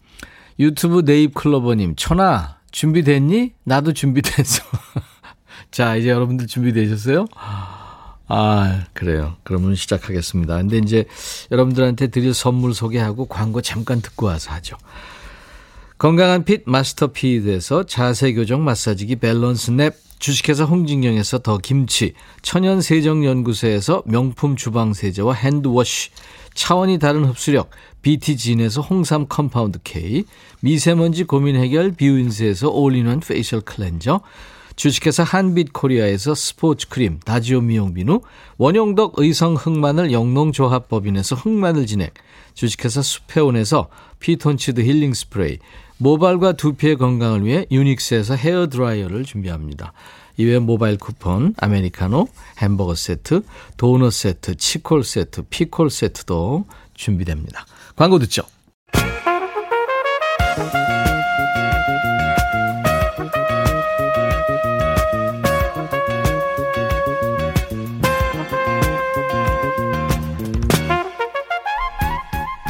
유튜브 네잎클로버님, 천아, 준비됐니? 나도 준비됐어. [laughs] 자, 이제 여러분들 준비되셨어요? 아, 그래요. 그러면 시작하겠습니다. 근데 이제 여러분들한테 드릴 선물 소개하고 광고 잠깐 듣고 와서 하죠. 건강한 핏 마스터 피드에서 자세 교정 마사지기 밸런스 냅, 주식회사 홍진경에서 더 김치, 천연 세정 연구소에서 명품 주방 세제와 hand wash, 차원이 다른 흡수력 BT진에서 홍삼 compound K, 미세먼지 고민 해결 비윈스에서 all-in-one facial cleanser, 주식회사 한빛코리아에서 스포츠 크림, 다지오 미용 비누, 원용덕 의성 흑마늘 영농조합법인에서 흑마늘 진액, 주식회사 수페온에서 피톤치드 힐링 스프레이, 모발과 두피의 건강을 위해 유닉스에서 헤어 드라이어를 준비합니다. 이외에 모바일 쿠폰, 아메리카노, 햄버거 세트, 도넛 세트, 치콜 세트, 피콜 세트도 준비됩니다. 광고 듣죠.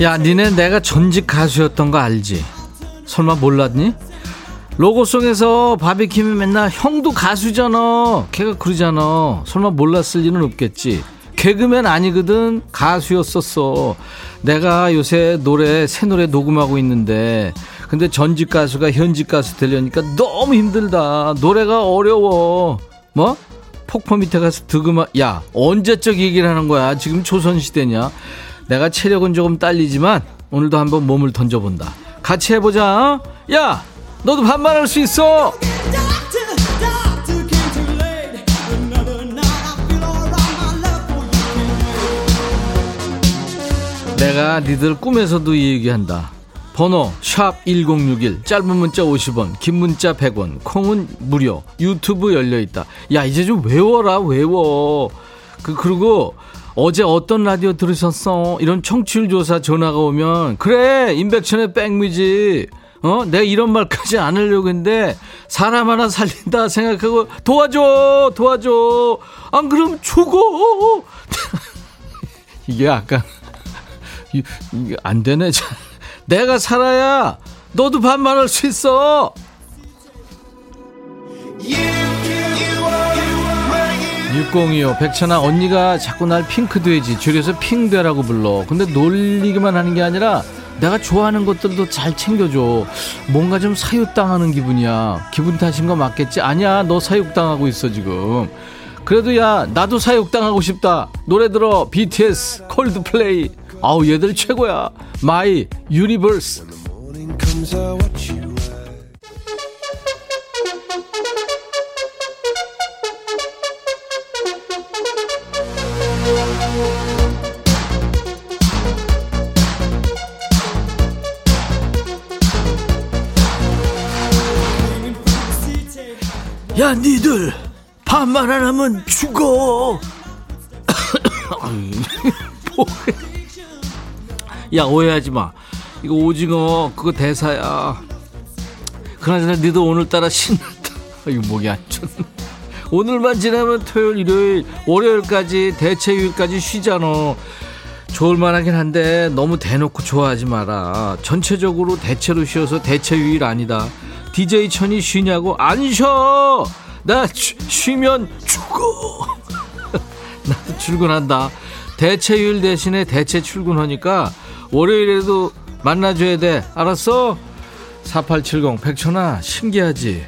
야, 니네 내가 전직 가수였던 거 알지? 설마 몰랐니? 로고송에서 바비킴이 맨날 형도 가수잖아. 걔가 그러잖아. 설마 몰랐을 리는 없겠지. 개그맨 아니거든. 가수였었어. 내가 요새 노래, 새 노래 녹음하고 있는데, 근데 전직 가수가 현직 가수 되려니까 너무 힘들다. 노래가 어려워. 뭐? 폭포 밑에 가서 득음하, 야, 언제적 얘기를 하는 거야? 지금 조선 시대냐? 내가 체력은 조금 딸리지만 오늘도 한번 몸을 던져본다. 같이 해보자. 어? 야, 너도 반말할 수 있어. 내가 니들 꿈에서도 이 얘기한다. 번호 샵 1061 짧은 문자 50원 긴 문자 100원 콩은 무료 유튜브 열려있다 야 이제 좀 외워라 외워 그 그리고 어제 어떤 라디오 들으셨어? 이런 청취율 조사 전화가 오면 그래 임백천의 백뮤직 어? 내가 이런 말까지 안 하려고 했는데 사람 하나 살린다 생각하고 도와줘 도와줘. 안 그럼 죽어. [laughs] 이게 아까 이게 안 되네. [laughs] 내가 살아야 너도 반말할 수 있어 6025 백천아 언니가 자꾸 날 핑크돼지 줄여서 핑돼라고 불러. 근데 놀리기만 하는 게 아니라 내가 좋아하는 것들도 잘 챙겨줘. 뭔가 좀 사육당하는 기분이야. 기분 탓인 거 맞겠지? 아니야 너 사육당하고 있어 지금. 그래도 야 나도 사육당하고 싶다. 노래 들어. BTS 콜드플레이 아우 얘들 최고야. My Universe 야 니들 반말 안 하면 죽어. [coughs] 야 오해하지 마. 이거 오징어 그거 대사야. 그나저나 니들 오늘따라 신났다. [laughs] 이거 목이 안 좋네. 오늘만 지나면 토요일 일요일 월요일까지 대체휴일까지 쉬잖아. 좋을 만하긴 한데 너무 대놓고 좋아하지 마라. 전체적으로 대체로 쉬어서 대체휴일 아니다 DJ 천이 쉬냐고. 안 쉬어 나 쉬, 쉬면 죽어! [laughs] 나도 출근한다. 대체휴일 대신에 대체 출근하니까 월요일에도 만나줘야 돼. 알았어? 4870 백천아 신기하지?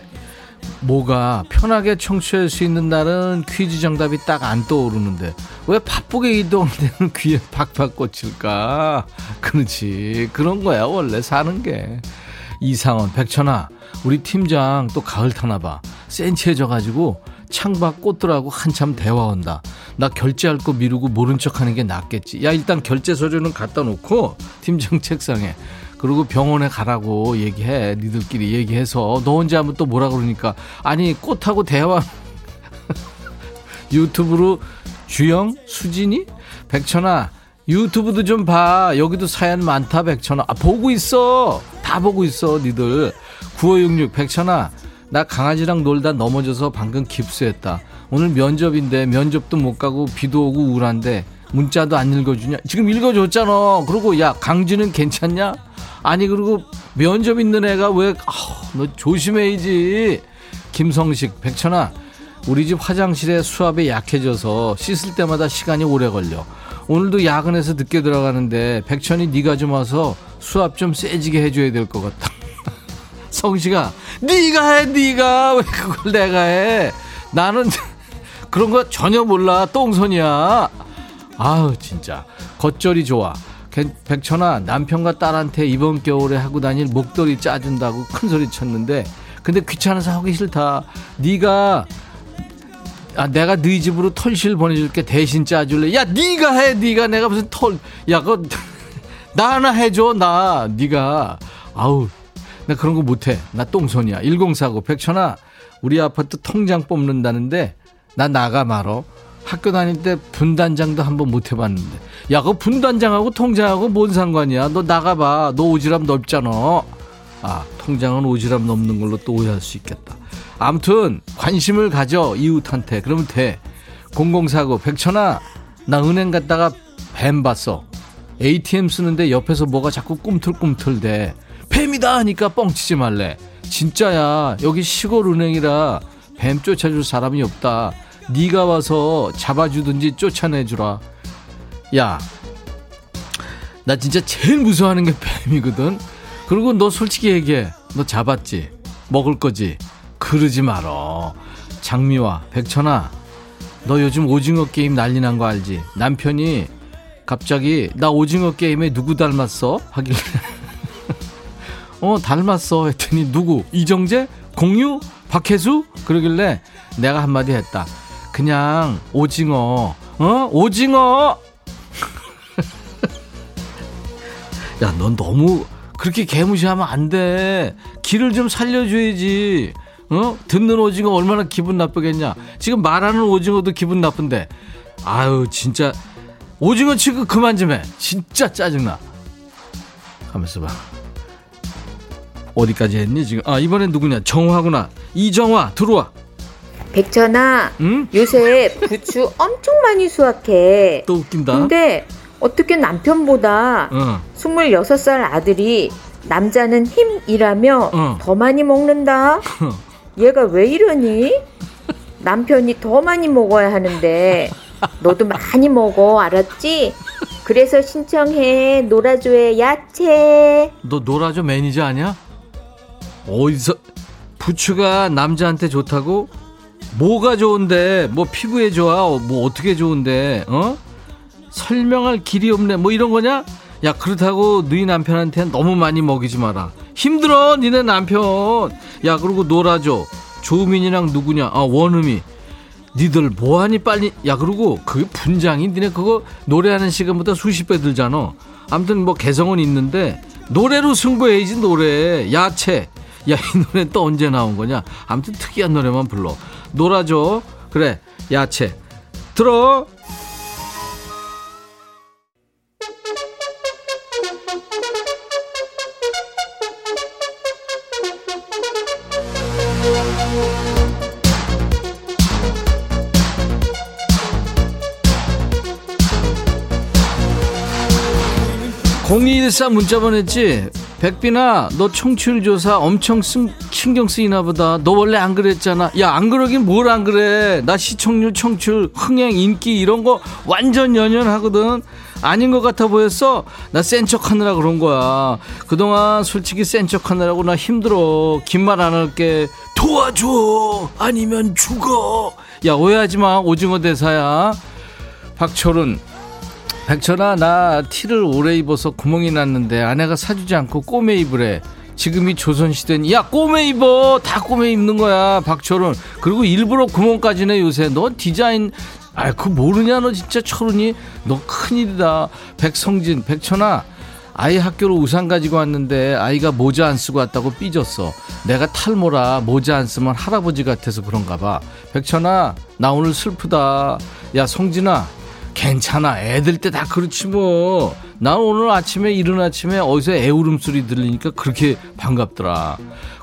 뭐가 편하게 청취할 수 있는 날은 퀴즈 정답이 딱 안 떠오르는데 왜 바쁘게 이동되는 [laughs] 귀에 팍팍 꽂힐까? 그렇지. 그런 거야 원래 사는 게. 이상원 백천아 우리 팀장 또 가을 타나 봐. 센치해져가지고 창밖 꽃들하고 한참 대화한다. 나 결제할 거 미루고 모른 척 하는 게 낫겠지. 야 일단 결제 서류는 갖다 놓고 팀장 책상에. 그리고 병원에 가라고 얘기해. 니들끼리 얘기해서. 너 혼자 하면 또 뭐라 그러니까. 아니 꽃하고 대화. [laughs] 유튜브로 주영 수진이? 백천아 유튜브도 좀 봐. 여기도 사연 많다 백천아. 아, 보고 있어. 다 보고 있어 니들 9566 백천아 나 강아지랑 놀다 넘어져서 방금 깁스했다. 오늘 면접인데 면접도 못 가고 비도 오고 우울한데 문자도 안 읽어주냐? 지금 읽어줬잖아. 그리고 야 강진은 괜찮냐? 아니 그리고 면접 있는 애가 왜너 아, 조심해야지. 김성식 백천아 우리 집 화장실에 수압이 약해져서 씻을 때마다 시간이 오래 걸려. 오늘도 야근해서 늦게 들어가는데 백천이 네가 좀 와서 수압 좀 세지게 해줘야 될 것 같다 성식아 네가 해 네가. 왜 그걸 내가 해? 나는 [laughs] 그런 거 전혀 몰라. 똥손이야. 아우 진짜. 겉절이 좋아. 백천아 남편과 딸한테 이번 겨울에 하고 다닐 목도리 짜준다고 큰 소리 쳤는데 근데 귀찮아서 하기 싫다. 네가 아 내가 네 집으로 털실 보내줄게. 대신 짜줄래? 야 네가 해 네가. 내가 무슨 털야 그거 [laughs] 나 하나 해줘 나. 네가. 아우 나 그런 거 못해. 나 똥손이야. 1049 백천아 우리 아파트 통장 뽑는다는데 나 나가 말어. 학교 다닐 때 분단장도 한번 못 해봤는데. 야 그 분단장하고 통장하고 뭔 상관이야? 너 나가봐. 너 오지랖 넓잖아. 아 통장은 오지랖 넘는 걸로 또 오해할 수 있겠다. 아무튼 관심을 가져 이웃한테. 그러면 돼. 0049 백천아 나 은행 갔다가 뱀 봤어. ATM 쓰는데 옆에서 뭐가 자꾸 꿈틀꿈틀 대 뱀이다 하니까 뻥치지 말래 진짜야 여기 시골 은행이라 뱀 쫓아줄 사람이 없다 네가 와서 잡아주든지 쫓아내주라. 야, 나 진짜 제일 무서워하는 게 뱀이거든. 그리고 너 솔직히 얘기해. 너 잡았지? 먹을 거지? 그러지 말어. 장미화, 백천아, 너 요즘 오징어 게임 난리 난 거 알지? 남편이 갑자기 나 오징어 게임에 누구 닮았어? 하길래 [laughs] 어 닮았어 했더니 누구? 이정재? 공유? 박혜수? 그러길래 내가 한마디 했다. 그냥 오징어. 어? 오징어! [laughs] 야 넌 너무 그렇게 개무시하면 안 돼. 길을 좀 살려줘야지. 어? 듣는 오징어 얼마나 기분 나쁘겠냐. 지금 말하는 오징어도 기분 나쁜데. 아유 진짜. 오징어 취급 그만 좀 해. 진짜 짜증나. 가면서 봐 어디까지 했니 지금 아 이번엔 누구냐 정화구나 이정화 들어와 백천아, 응? 요새 부추 [laughs] 엄청 많이 수확해. 또 웃긴다. 근데 어떻게 남편보다 어. 26살 아들이 남자는 힘이라며 어. 더 많이 먹는다? [laughs] 얘가 왜 이러니? 남편이 더 많이 먹어야 하는데 너도 많이 먹어 알았지? 그래서 신청해 놀아줘의 야채 너 놀아줘 매니저 아니야? 어디서 부추가 남자한테 좋다고? 뭐가 좋은데? 뭐 피부에 좋아? 뭐 어떻게 좋은데? 어? 설명할 길이 없네. 뭐 이런 거냐? 야 그렇다고 너희 남편한테 너무 많이 먹이지 마라. 힘들어 니네 남편. 야 그리고 놀아줘. 조민이랑 누구냐? 아 원음이. 니들 뭐하니 빨리. 야 그리고 그 분장이 니네 그거 노래하는 시간보다 수십 배 들잖아. 아무튼 뭐 개성은 있는데 노래로 승부해야지 노래. 야채 야, 이 노래 또 언제 나온 거냐? 아무튼 특이한 노래만 불러. 놀아줘. 그래, 야채. 들어. 공이일사 문자 보냈지? 백빈아, 너 청취율 조사 엄청 쓴, 신경 쓰이나 보다. 너 원래 안 그랬잖아. 야, 안 그러긴 뭘 안 그래. 나 시청률, 청취율, 흥행, 인기 이런 거 완전 연연하거든. 아닌 것 같아 보였어? 나 센 척 하느라 그런 거야. 그동안 솔직히 센 척 하느라고 나 힘들어. 긴 말 안 할게. 도와줘! 아니면 죽어! 야, 오해하지 마. 오징어 대사야. 박철은, 백천아 나 티를 오래 입어서 구멍이 났는데 아내가 사주지 않고 꼬매 입으래. 지금이 조선시대니. 야 꼬매 입어. 다 꼬매 입는 거야 박철은 그리고 일부러 구멍까지네 요새. 너 디자인 아그 모르냐 너 진짜 철은이? 너 큰일이다. 백성진 백천아 아이 학교로 우산 가지고 왔는데 아이가 모자 안 쓰고 왔다고 삐졌어. 내가 탈모라. 모자 안 쓰면 할아버지 같아서 그런가 봐. 백천아 나 오늘 슬프다. 야 성진아 괜찮아. 애들 때 다 그렇지 뭐. 나 오늘 아침에 이른 아침에 어디서 애 울음 소리 들리니까 그렇게 반갑더라.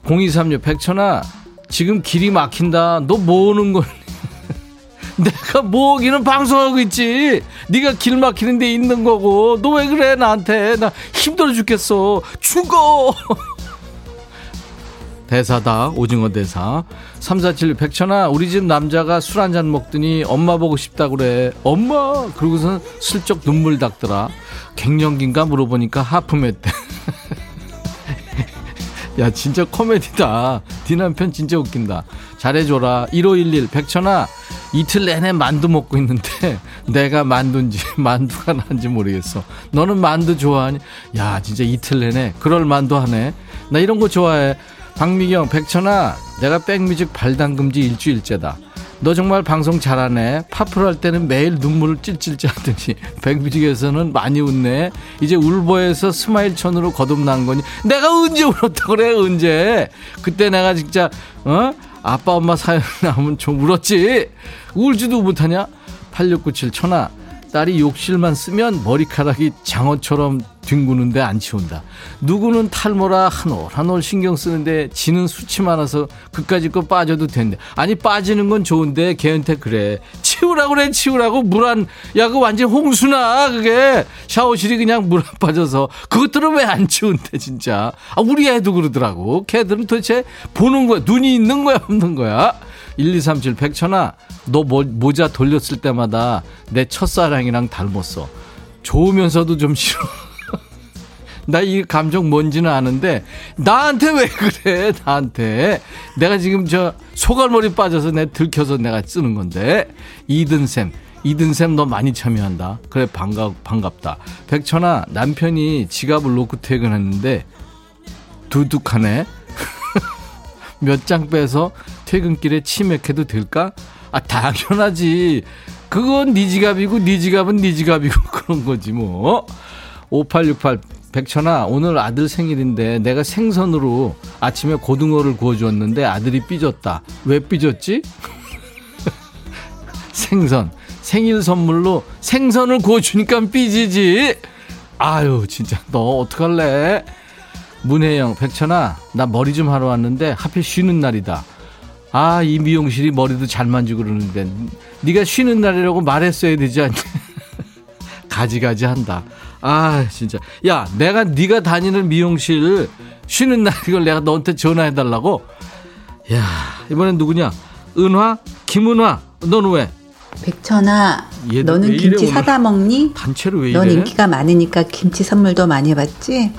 0236 백천아 지금 길이 막힌다. 너뭐 오는 거니? [laughs] 내가 뭐기는 방송하고 있지. 네가 길 막히는 데 있는 거고. 너 왜 그래 나한테. 나 힘들어 죽겠어. 죽어. [laughs] 대사다 오징어 대사 3476 백천아 우리 집 남자가 술 한 잔 먹더니 엄마 보고 싶다 그래. 엄마! 그러고선 슬쩍 눈물 닦더라. 갱년기인가 물어보니까 하품했대 [laughs] 야 진짜 코미디다. 네 남편 진짜 웃긴다. 잘해줘라. 1511 백천아 이틀 내내 만두 먹고 있는데 [laughs] 내가 만두인지 [laughs] 만두가 난지 모르겠어. 너는 만두 좋아하니? 야 진짜 이틀 내내 그럴 만두 하네. 나 이런 거 좋아해 박미경, 백천아, 내가 백뮤직 발 담근 지 일주일째다. 너 정말 방송 잘하네. 팝스를 할 때는 매일 눈물을 찔찔 짜더니 [laughs] 백뮤직에서는 많이 웃네. 이제 울보에서 스마일천으로 거듭난 거니. 내가 언제 울었다 그래 언제. 그때 내가 진짜 어 아빠 엄마 사연 나오면 좀 울었지. 울지도 못하냐. 8697 천아 딸이 욕실만 쓰면 머리카락이 장어처럼 뒹구는데 안 치운다. 누구는 탈모라 한 올 한 올 신경 쓰는데 지는 수치 많아서 그까짓 거 빠져도 된대. 아니 빠지는 건 좋은데 걔한테 그래. 치우라고 그래 치우라고 물 안 야 그 완전 홍수나 그게 샤워실이 그냥 물 안 빠져서 그것들은 왜 안 치운대 진짜. 아 우리 애도 그러더라고. 걔들은 도대체 보는 거야. 눈이 있는 거야 없는 거야. 1237 백천아 너 모자 돌렸을 때마다 내 첫사랑이랑 닮았어. 좋으면서도 좀 싫어. [laughs] 나 이 감정 뭔지는 아는데 나한테 왜 그래 나한테? 내가 지금 저 소갈머리 빠져서 내 들켜서 내가 쓰는 건데. 이든샘 이든샘 너 많이 참여한다. 그래 반갑 반갑다. 백천아 남편이 지갑을 놓고 퇴근했는데 두둑하네 몇 장 빼서 퇴근길에 치맥해도 될까? 아 당연하지. 그건 네 지갑이고 네 지갑은 네 지갑이고 [laughs] 그런 거지 뭐. 5868 백천아 오늘 아들 생일인데 내가 생선으로 아침에 고등어를 구워주었는데 아들이 삐졌다. 왜 삐졌지? [laughs] 생선. 생일 선물로 생선을 구워주니까 삐지지. 아유 진짜. 너 어떡할래 문혜영 백천아 나 머리 좀 하러 왔는데 하필 쉬는 날이다 아, 이 미용실이 머리도 잘 만지고 그러는데 네가 쉬는 날이라고 말했어야 되지 않니? [laughs] 가지가지 한다. 아, 진짜. 야, 내가 네가 다니는 미용실 쉬는 날 이걸 내가 너한테 전화해 달라고? 야, 이번엔 누구냐? 은화? 김은화? 너는 왜? 백천아, 너는 김치? 사다 먹니? 단체로 왜 이래? 넌 인기가 많으니까 김치 선물도 많이 받지?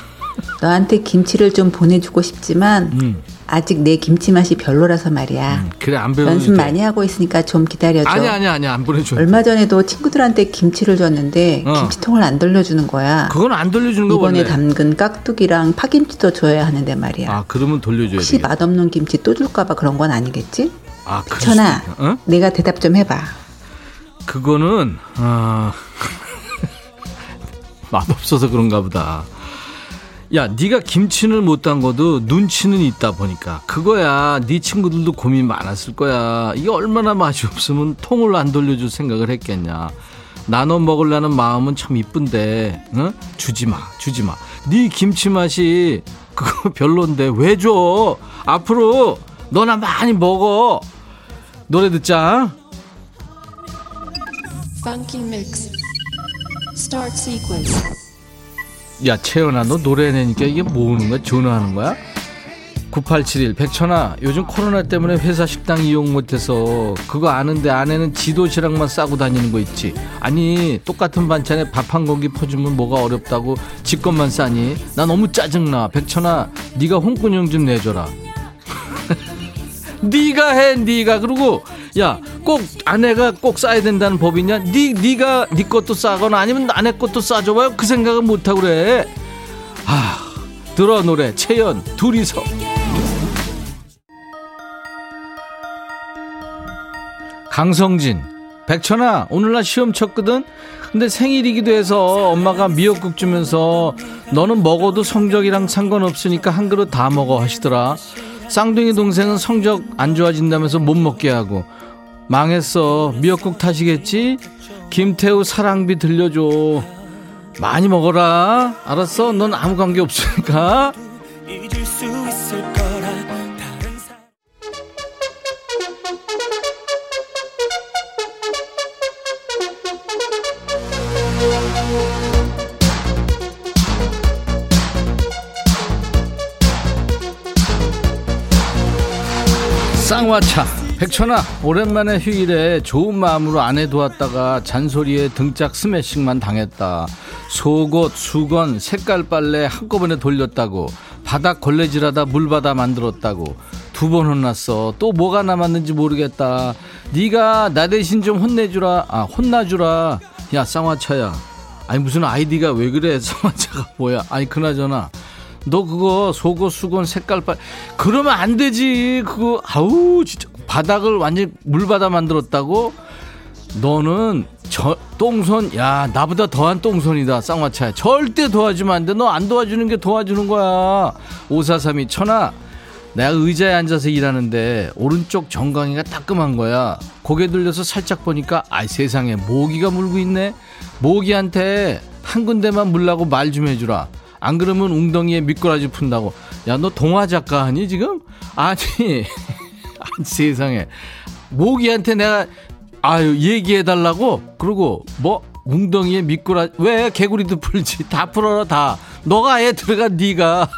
너한테 김치를 좀 보내주고 싶지만 음. 아직 내 김치 맛이 별로라서 말이야. 음, 그래 안 배워. 연습 많이 하고 있으니까 좀 기다려줘. 아니 아니 아니 안 보내줘. 얼마 전에도 친구들한테 김치를 줬는데 어. 김치통을 안 돌려주는 거야. 그건 안 돌려주는 거 이번에 원래. 담근 깍두기랑 파김치도 줘야 하는데 말이야. 아 그러면 돌려줘야 혹시 되겠다. 맛없는 김치 또 줄까봐 그런 건 아니겠지? 아 천아, 어? 내가 대답 좀 해봐. 그거는 아 [laughs] 맛없어서 그런가 보다. 야, 네가 김치는 못 담궈도 눈치는 있다 보니까 그거야. 네 친구들도 고민 많았을 거야. 이게 얼마나 맛이 없으면 통을 안 돌려줄 생각을 했겠냐. 나눠 먹으려는 마음은 참 이쁜데, 응? 주지 마, 주지 마. 네 김치 맛이 그거 [laughs] 별론데 왜 줘? 앞으로 너나 많이 먹어. 노래 듣자. Funky mix. Start sequence. 야 채연아 너 노래 내니까 이게 뭐하는 거야? 전화하는 거야? 9871 백천아 요즘 코로나 때문에 회사 식당 이용 못해서 그거 아는데 아내는 지도시락만 싸고 다니는 거 있지. 아니 똑같은 반찬에 밥 한 공기 퍼주면 뭐가 어렵다고 지 것만 싸니? 나 너무 짜증나. 백천아 네가 홍군형 좀 내줘라. [laughs] 네가 해 네가. 그리고 야 꼭 아내가 꼭 싸야 된다는 법이 있냐? 네, 네가 네 것도 싸거나 아니면 아내 것도 싸줘봐요 그 생각은 못하고 그래? 아 들어 노래. 채연 둘이서. 강성진. 백천아 오늘날 시험 쳤거든? 근데 생일이기도 해서 엄마가 미역국 주면서 너는 먹어도 성적이랑 상관없으니까 한 그릇 다 먹어 하시더라. 쌍둥이 동생은 성적 안 좋아진다면서 못 먹게 하고 망했어. 미역국 타시겠지? 김태우 사랑비 들려줘. 많이 먹어라. 알았어? 넌 아무 관계 없으니까. 쌍화차 백천아 오랜만에 휴일에 좋은 마음으로 아내 도왔다가 잔소리에 등짝 스매싱만 당했다. 속옷 수건 색깔 빨래 한꺼번에 돌렸다고. 바닥 걸레질하다 물받아 만들었다고. 두 번 혼났어. 또 뭐가 남았는지 모르겠다. 네가 나 대신 좀 혼내주라. 아 혼나주라. 야 쌍화차야. 아니 무슨 아이디가 왜 그래? [laughs] 쌍화차가 뭐야? 아니 그나저나. 너 그거 속옷 수건 색깔 빨 그러면 안 되지. 그거 아우 진짜 바닥을 완전 물바다 만들었다고? 너는 저 똥손 야 나보다 더한 똥손이다 쌍화차야. 절대 도와주면 안 돼. 너 안 도와주는 게 도와주는 거야. 오사삼이 천하 내가 의자에 앉아서 일하는데 오른쪽 정강이가 따끔한 거야. 고개 들려서 살짝 보니까 아이 세상에 모기가 물고 있네. 모기한테 한 군데만 물라고 말 좀 해주라. 안 그러면 웅덩이에 미꾸라지 푼다고. 야, 너 동화 작가 하니, 지금? 아니 [laughs] [laughs] 세상에. 모기한테 내가, 아유, 얘기해달라고? 그리고, 뭐, 웅덩이에 미꾸라지, 왜? 개구리도 풀지. [laughs] 다 풀어라, 다. 너가 애 들어가, 니가.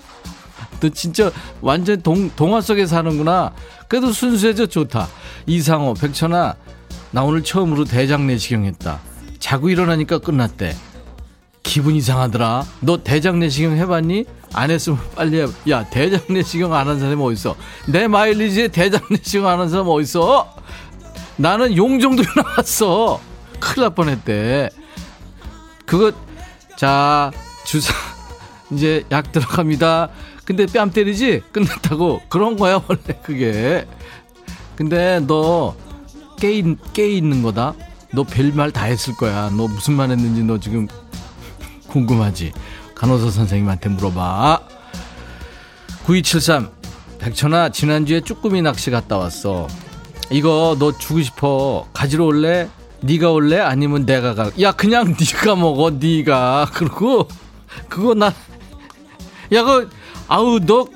[laughs] 너 진짜 완전 동, 동화 속에 사는구나. 그래도 순수해져 좋다. 이상호, 백천아, 나 오늘 처음으로 대장 내시경 했다. 자고 일어나니까 끝났대. 기분 이상하더라. 너 대장 내시경 해봤니? 안 했으면 빨리 해. 야, 대장 내시경 안 한 사람이 어딨어? 내 마일리지에 대장 내시경 안 한 사람 어딨어? 나는 용 정도 [laughs] 나왔어. 큰일 날 뻔했대. 그거, 자, 주사, [laughs] 이제 약 들어갑니다. 근데 뺨 때리지? 끝났다고. 그런 거야, 원래 그게. 근데 너, 깨, 깨 있는 거다? 너 별말 다 했을 거야. 너 무슨 말 했는지 너 지금 궁금하지? 간호사 선생님한테 물어봐. 9273 백천아 지난주에 쭈꾸미 낚시 갔다 왔어. 이거 너 주고 싶어. 가지러 올래? 네가 올래? 아니면 내가 가? 야 그냥 [laughs] 네가 먹어. 네가. 그리고 그거 나 [laughs] 야, 그 아우 너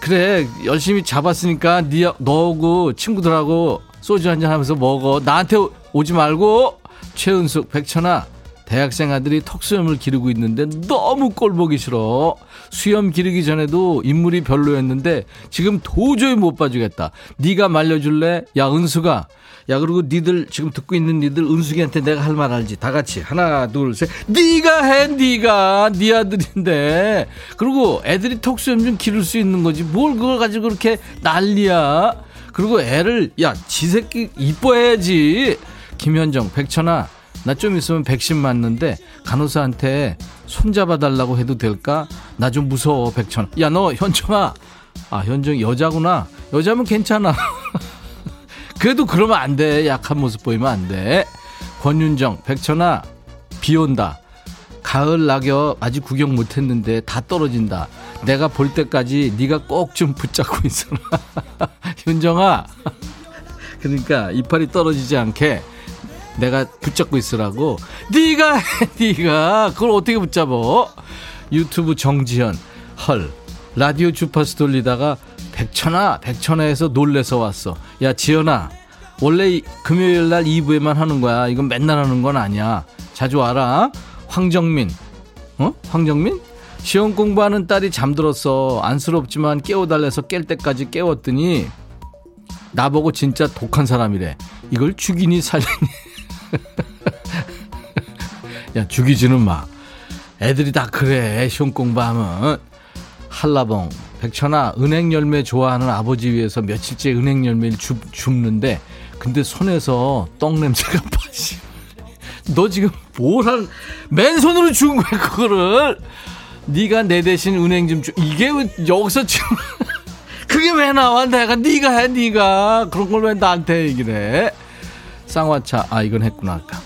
그래 열심히 잡았으니까 네 너하고 친구들하고 소주 한잔 하면서 먹어. 나한테 오지 말고 최은숙 백천아 대학생 아들이 턱수염을 기르고 있는데 너무 꼴 보기 싫어. 수염 기르기 전에도 인물이 별로였는데 지금 도저히 못 봐주겠다. 네가 말려줄래? 야 은수가. 야 그리고 니들 지금 듣고 있는 니들 은숙이한테 내가 할 말 알지? 다 같이 하나 둘 셋. 네가 해 네가 네 아들인데. 그리고 애들이 턱수염 좀 기를 수 있는 거지. 뭘 그걸 가지고 그렇게 난리야. 그리고 애를 야 지 새끼 이뻐해야지. 김현정 백천아 나 좀 있으면 백신 맞는데 간호사한테 손잡아 달라고 해도 될까? 나 좀 무서워 백천. 야 너 현정아. 아 현정 여자구나. 여자면 괜찮아. [laughs] 그래도 그러면 안 돼. 약한 모습 보이면 안 돼. 권윤정 백천아 비 온다. 가을 낙엽 아직 구경 못했는데 다 떨어진다. 내가 볼 때까지 네가 꼭 좀 붙잡고 있어라. [laughs] 윤정아. [laughs] 그러니까 이파리 떨어지지 않게 내가 붙잡고 있으라고. 네가 해, [laughs] 네가 그걸 어떻게 붙잡어? 유튜브 정지현 헐 라디오 주파수 돌리다가 백천아 백천아에서 놀래서 왔어. 야 지연아 원래 금요일 날 2부에만 하는 거야. 이건 맨날 하는 건 아니야. 자주 와라. 황정민. 어? 황정민? 시험 공부하는 딸이 잠들었어. 안쓰럽지만 깨워달래서 깰 때까지 깨웠더니 나보고 진짜 독한 사람이래. 이걸 죽이니 살리니. [laughs] [laughs] 야, 죽이지는 마. 애들이 다 그래. 시험 공부하면. 한라봉. 백천아, 은행 열매 좋아하는 아버지 위해서 며칠째 은행 열매를 줍, 줍는데 근데 손에서 떡 냄새가 [laughs] 빠지. 너 지금 뭘 한, 맨손으로 준 거야, 그거를. 네가 내 대신 은행 좀 줘. 이게 여기서 지금. [laughs] 그게 왜 나와? 내가 네가 해, 네가. 그런 걸 왜 나한테 얘기를 해? 쌍화차. 아, 이건 했구나, 아까.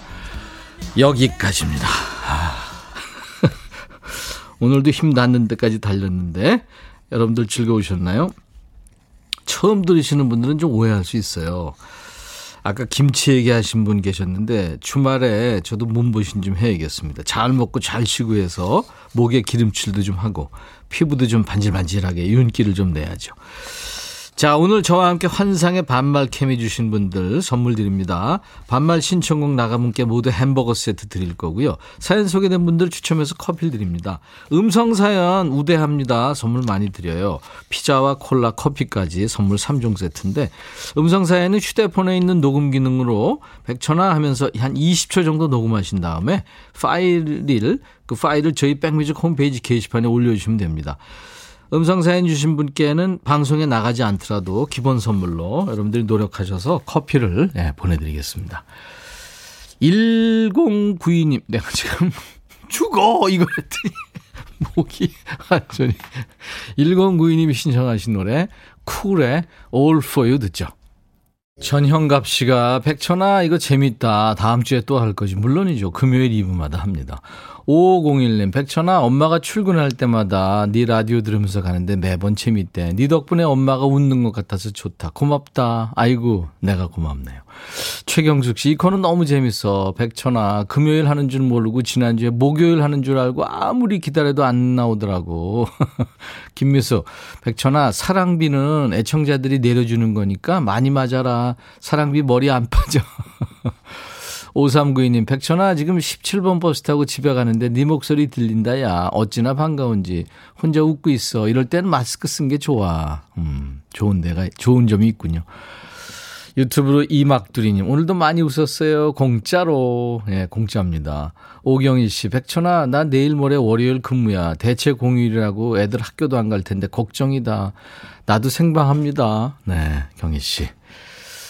여기까지입니다. 아. [laughs] 오늘도 힘 닿는 데까지 달렸는데, 여러분들 즐거우셨나요? 처음 들으시는 분들은 좀 오해할 수 있어요. 아까 김치 얘기하신 분 계셨는데 주말에 저도 몸보신 좀 해야겠습니다. 잘 먹고 잘 쉬고 해서 목에 기름칠도 좀 하고 피부도 좀 반질반질하게 윤기를 좀 내야죠. 자, 오늘 저와 함께 환상의 반말 케미 주신 분들 선물 드립니다. 반말 신청곡 나가분께 모두 햄버거 세트 드릴 거고요. 사연 소개된 분들 추첨해서 커피 드립니다. 음성 사연 우대합니다. 선물 많이 드려요. 피자와 콜라, 커피까지 선물 3종 세트인데 음성 사연은 휴대폰에 있는 녹음 기능으로 100초나 하면서 한 20초 정도 녹음하신 다음에 파일을 그 파일을 저희 백뮤직 홈페이지 게시판에 올려 주시면 됩니다. 음성 사연 주신 분께는 방송에 나가지 않더라도 기본 선물로 여러분들이 노력하셔서 커피를 네, 보내드리겠습니다. 1092님, 내가 지금 [laughs] 죽어! 이거 했더니 [laughs] 목이 완전히. 1092님이 신청하신 노래, 쿨의 All For You 듣죠. 전형갑 씨가 백천아 이거 재밌다. 다음 주에 또 할 거지. 물론이죠. 금요일 2부마다 합니다. 5501님, 백천아, 엄마가 출근할 때마다 네 라디오 들으면서 가는데 매번 재밌대. 네 덕분에 엄마가 웃는 것 같아서 좋다. 고맙다. 아이고, 내가 고맙네요. 최경숙 씨, 이 코는 너무 재밌어. 백천아, 금요일 하는 줄 모르고 지난주에 목요일 하는 줄 알고 아무리 기다려도 안 나오더라고. [laughs] 김미수, 백천아, 사랑비는 애청자들이 내려주는 거니까 많이 맞아라. 사랑비 머리 안 빠져. [laughs] 5392님, 백천아, 지금 17번 버스 타고 집에 가는데 네 목소리 들린다, 야. 어찌나 반가운지. 혼자 웃고 있어. 이럴 때는 마스크 쓴 게 좋아. 음, 좋은 데가, 좋은 점이 있군요. 유튜브로 이막두리님, 오늘도 많이 웃었어요. 공짜로. 예, 네, 공짜입니다. 오경희 씨, 백천아, 나 내일 모레 월요일 근무야. 대체 공휴일이라고 애들 학교도 안 갈 텐데 걱정이다. 나도 생방합니다. 네, 경희 씨.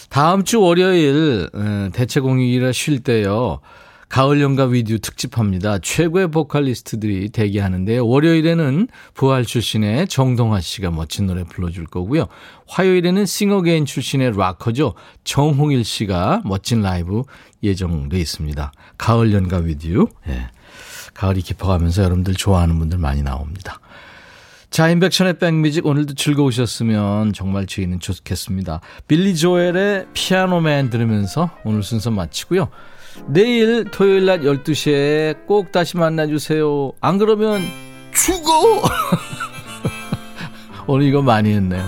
다음 주 월요일 대체 공휴일이라 쉴 때요. 가을 연가 위디오 특집합니다. 최고의 보컬리스트들이 대기하는데요. 월요일에는 부활 출신의 정동아 씨가 멋진 노래 불러줄 거고요. 화요일에는 싱어게인 출신의 락커죠. 정홍일 씨가 멋진 라이브 예정돼 있습니다. 가을 연가 위디오. 예. 가을이 깊어가면서 여러분들 좋아하는 분들 많이 나옵니다. 자, 임백천의 백뮤직 오늘도 즐거우셨으면 정말 저희는 좋겠습니다. 빌리 조엘의 Piano Man 들으면서 오늘 순서 마치고요. 내일 토요일 낮 12시에 꼭 다시 만나주세요. 안 그러면 죽어! [laughs] 오늘 이거 많이 했네요.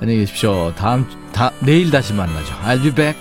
안녕히 계십시오. 다음, 다, 내일 다시 만나죠. I'll be back.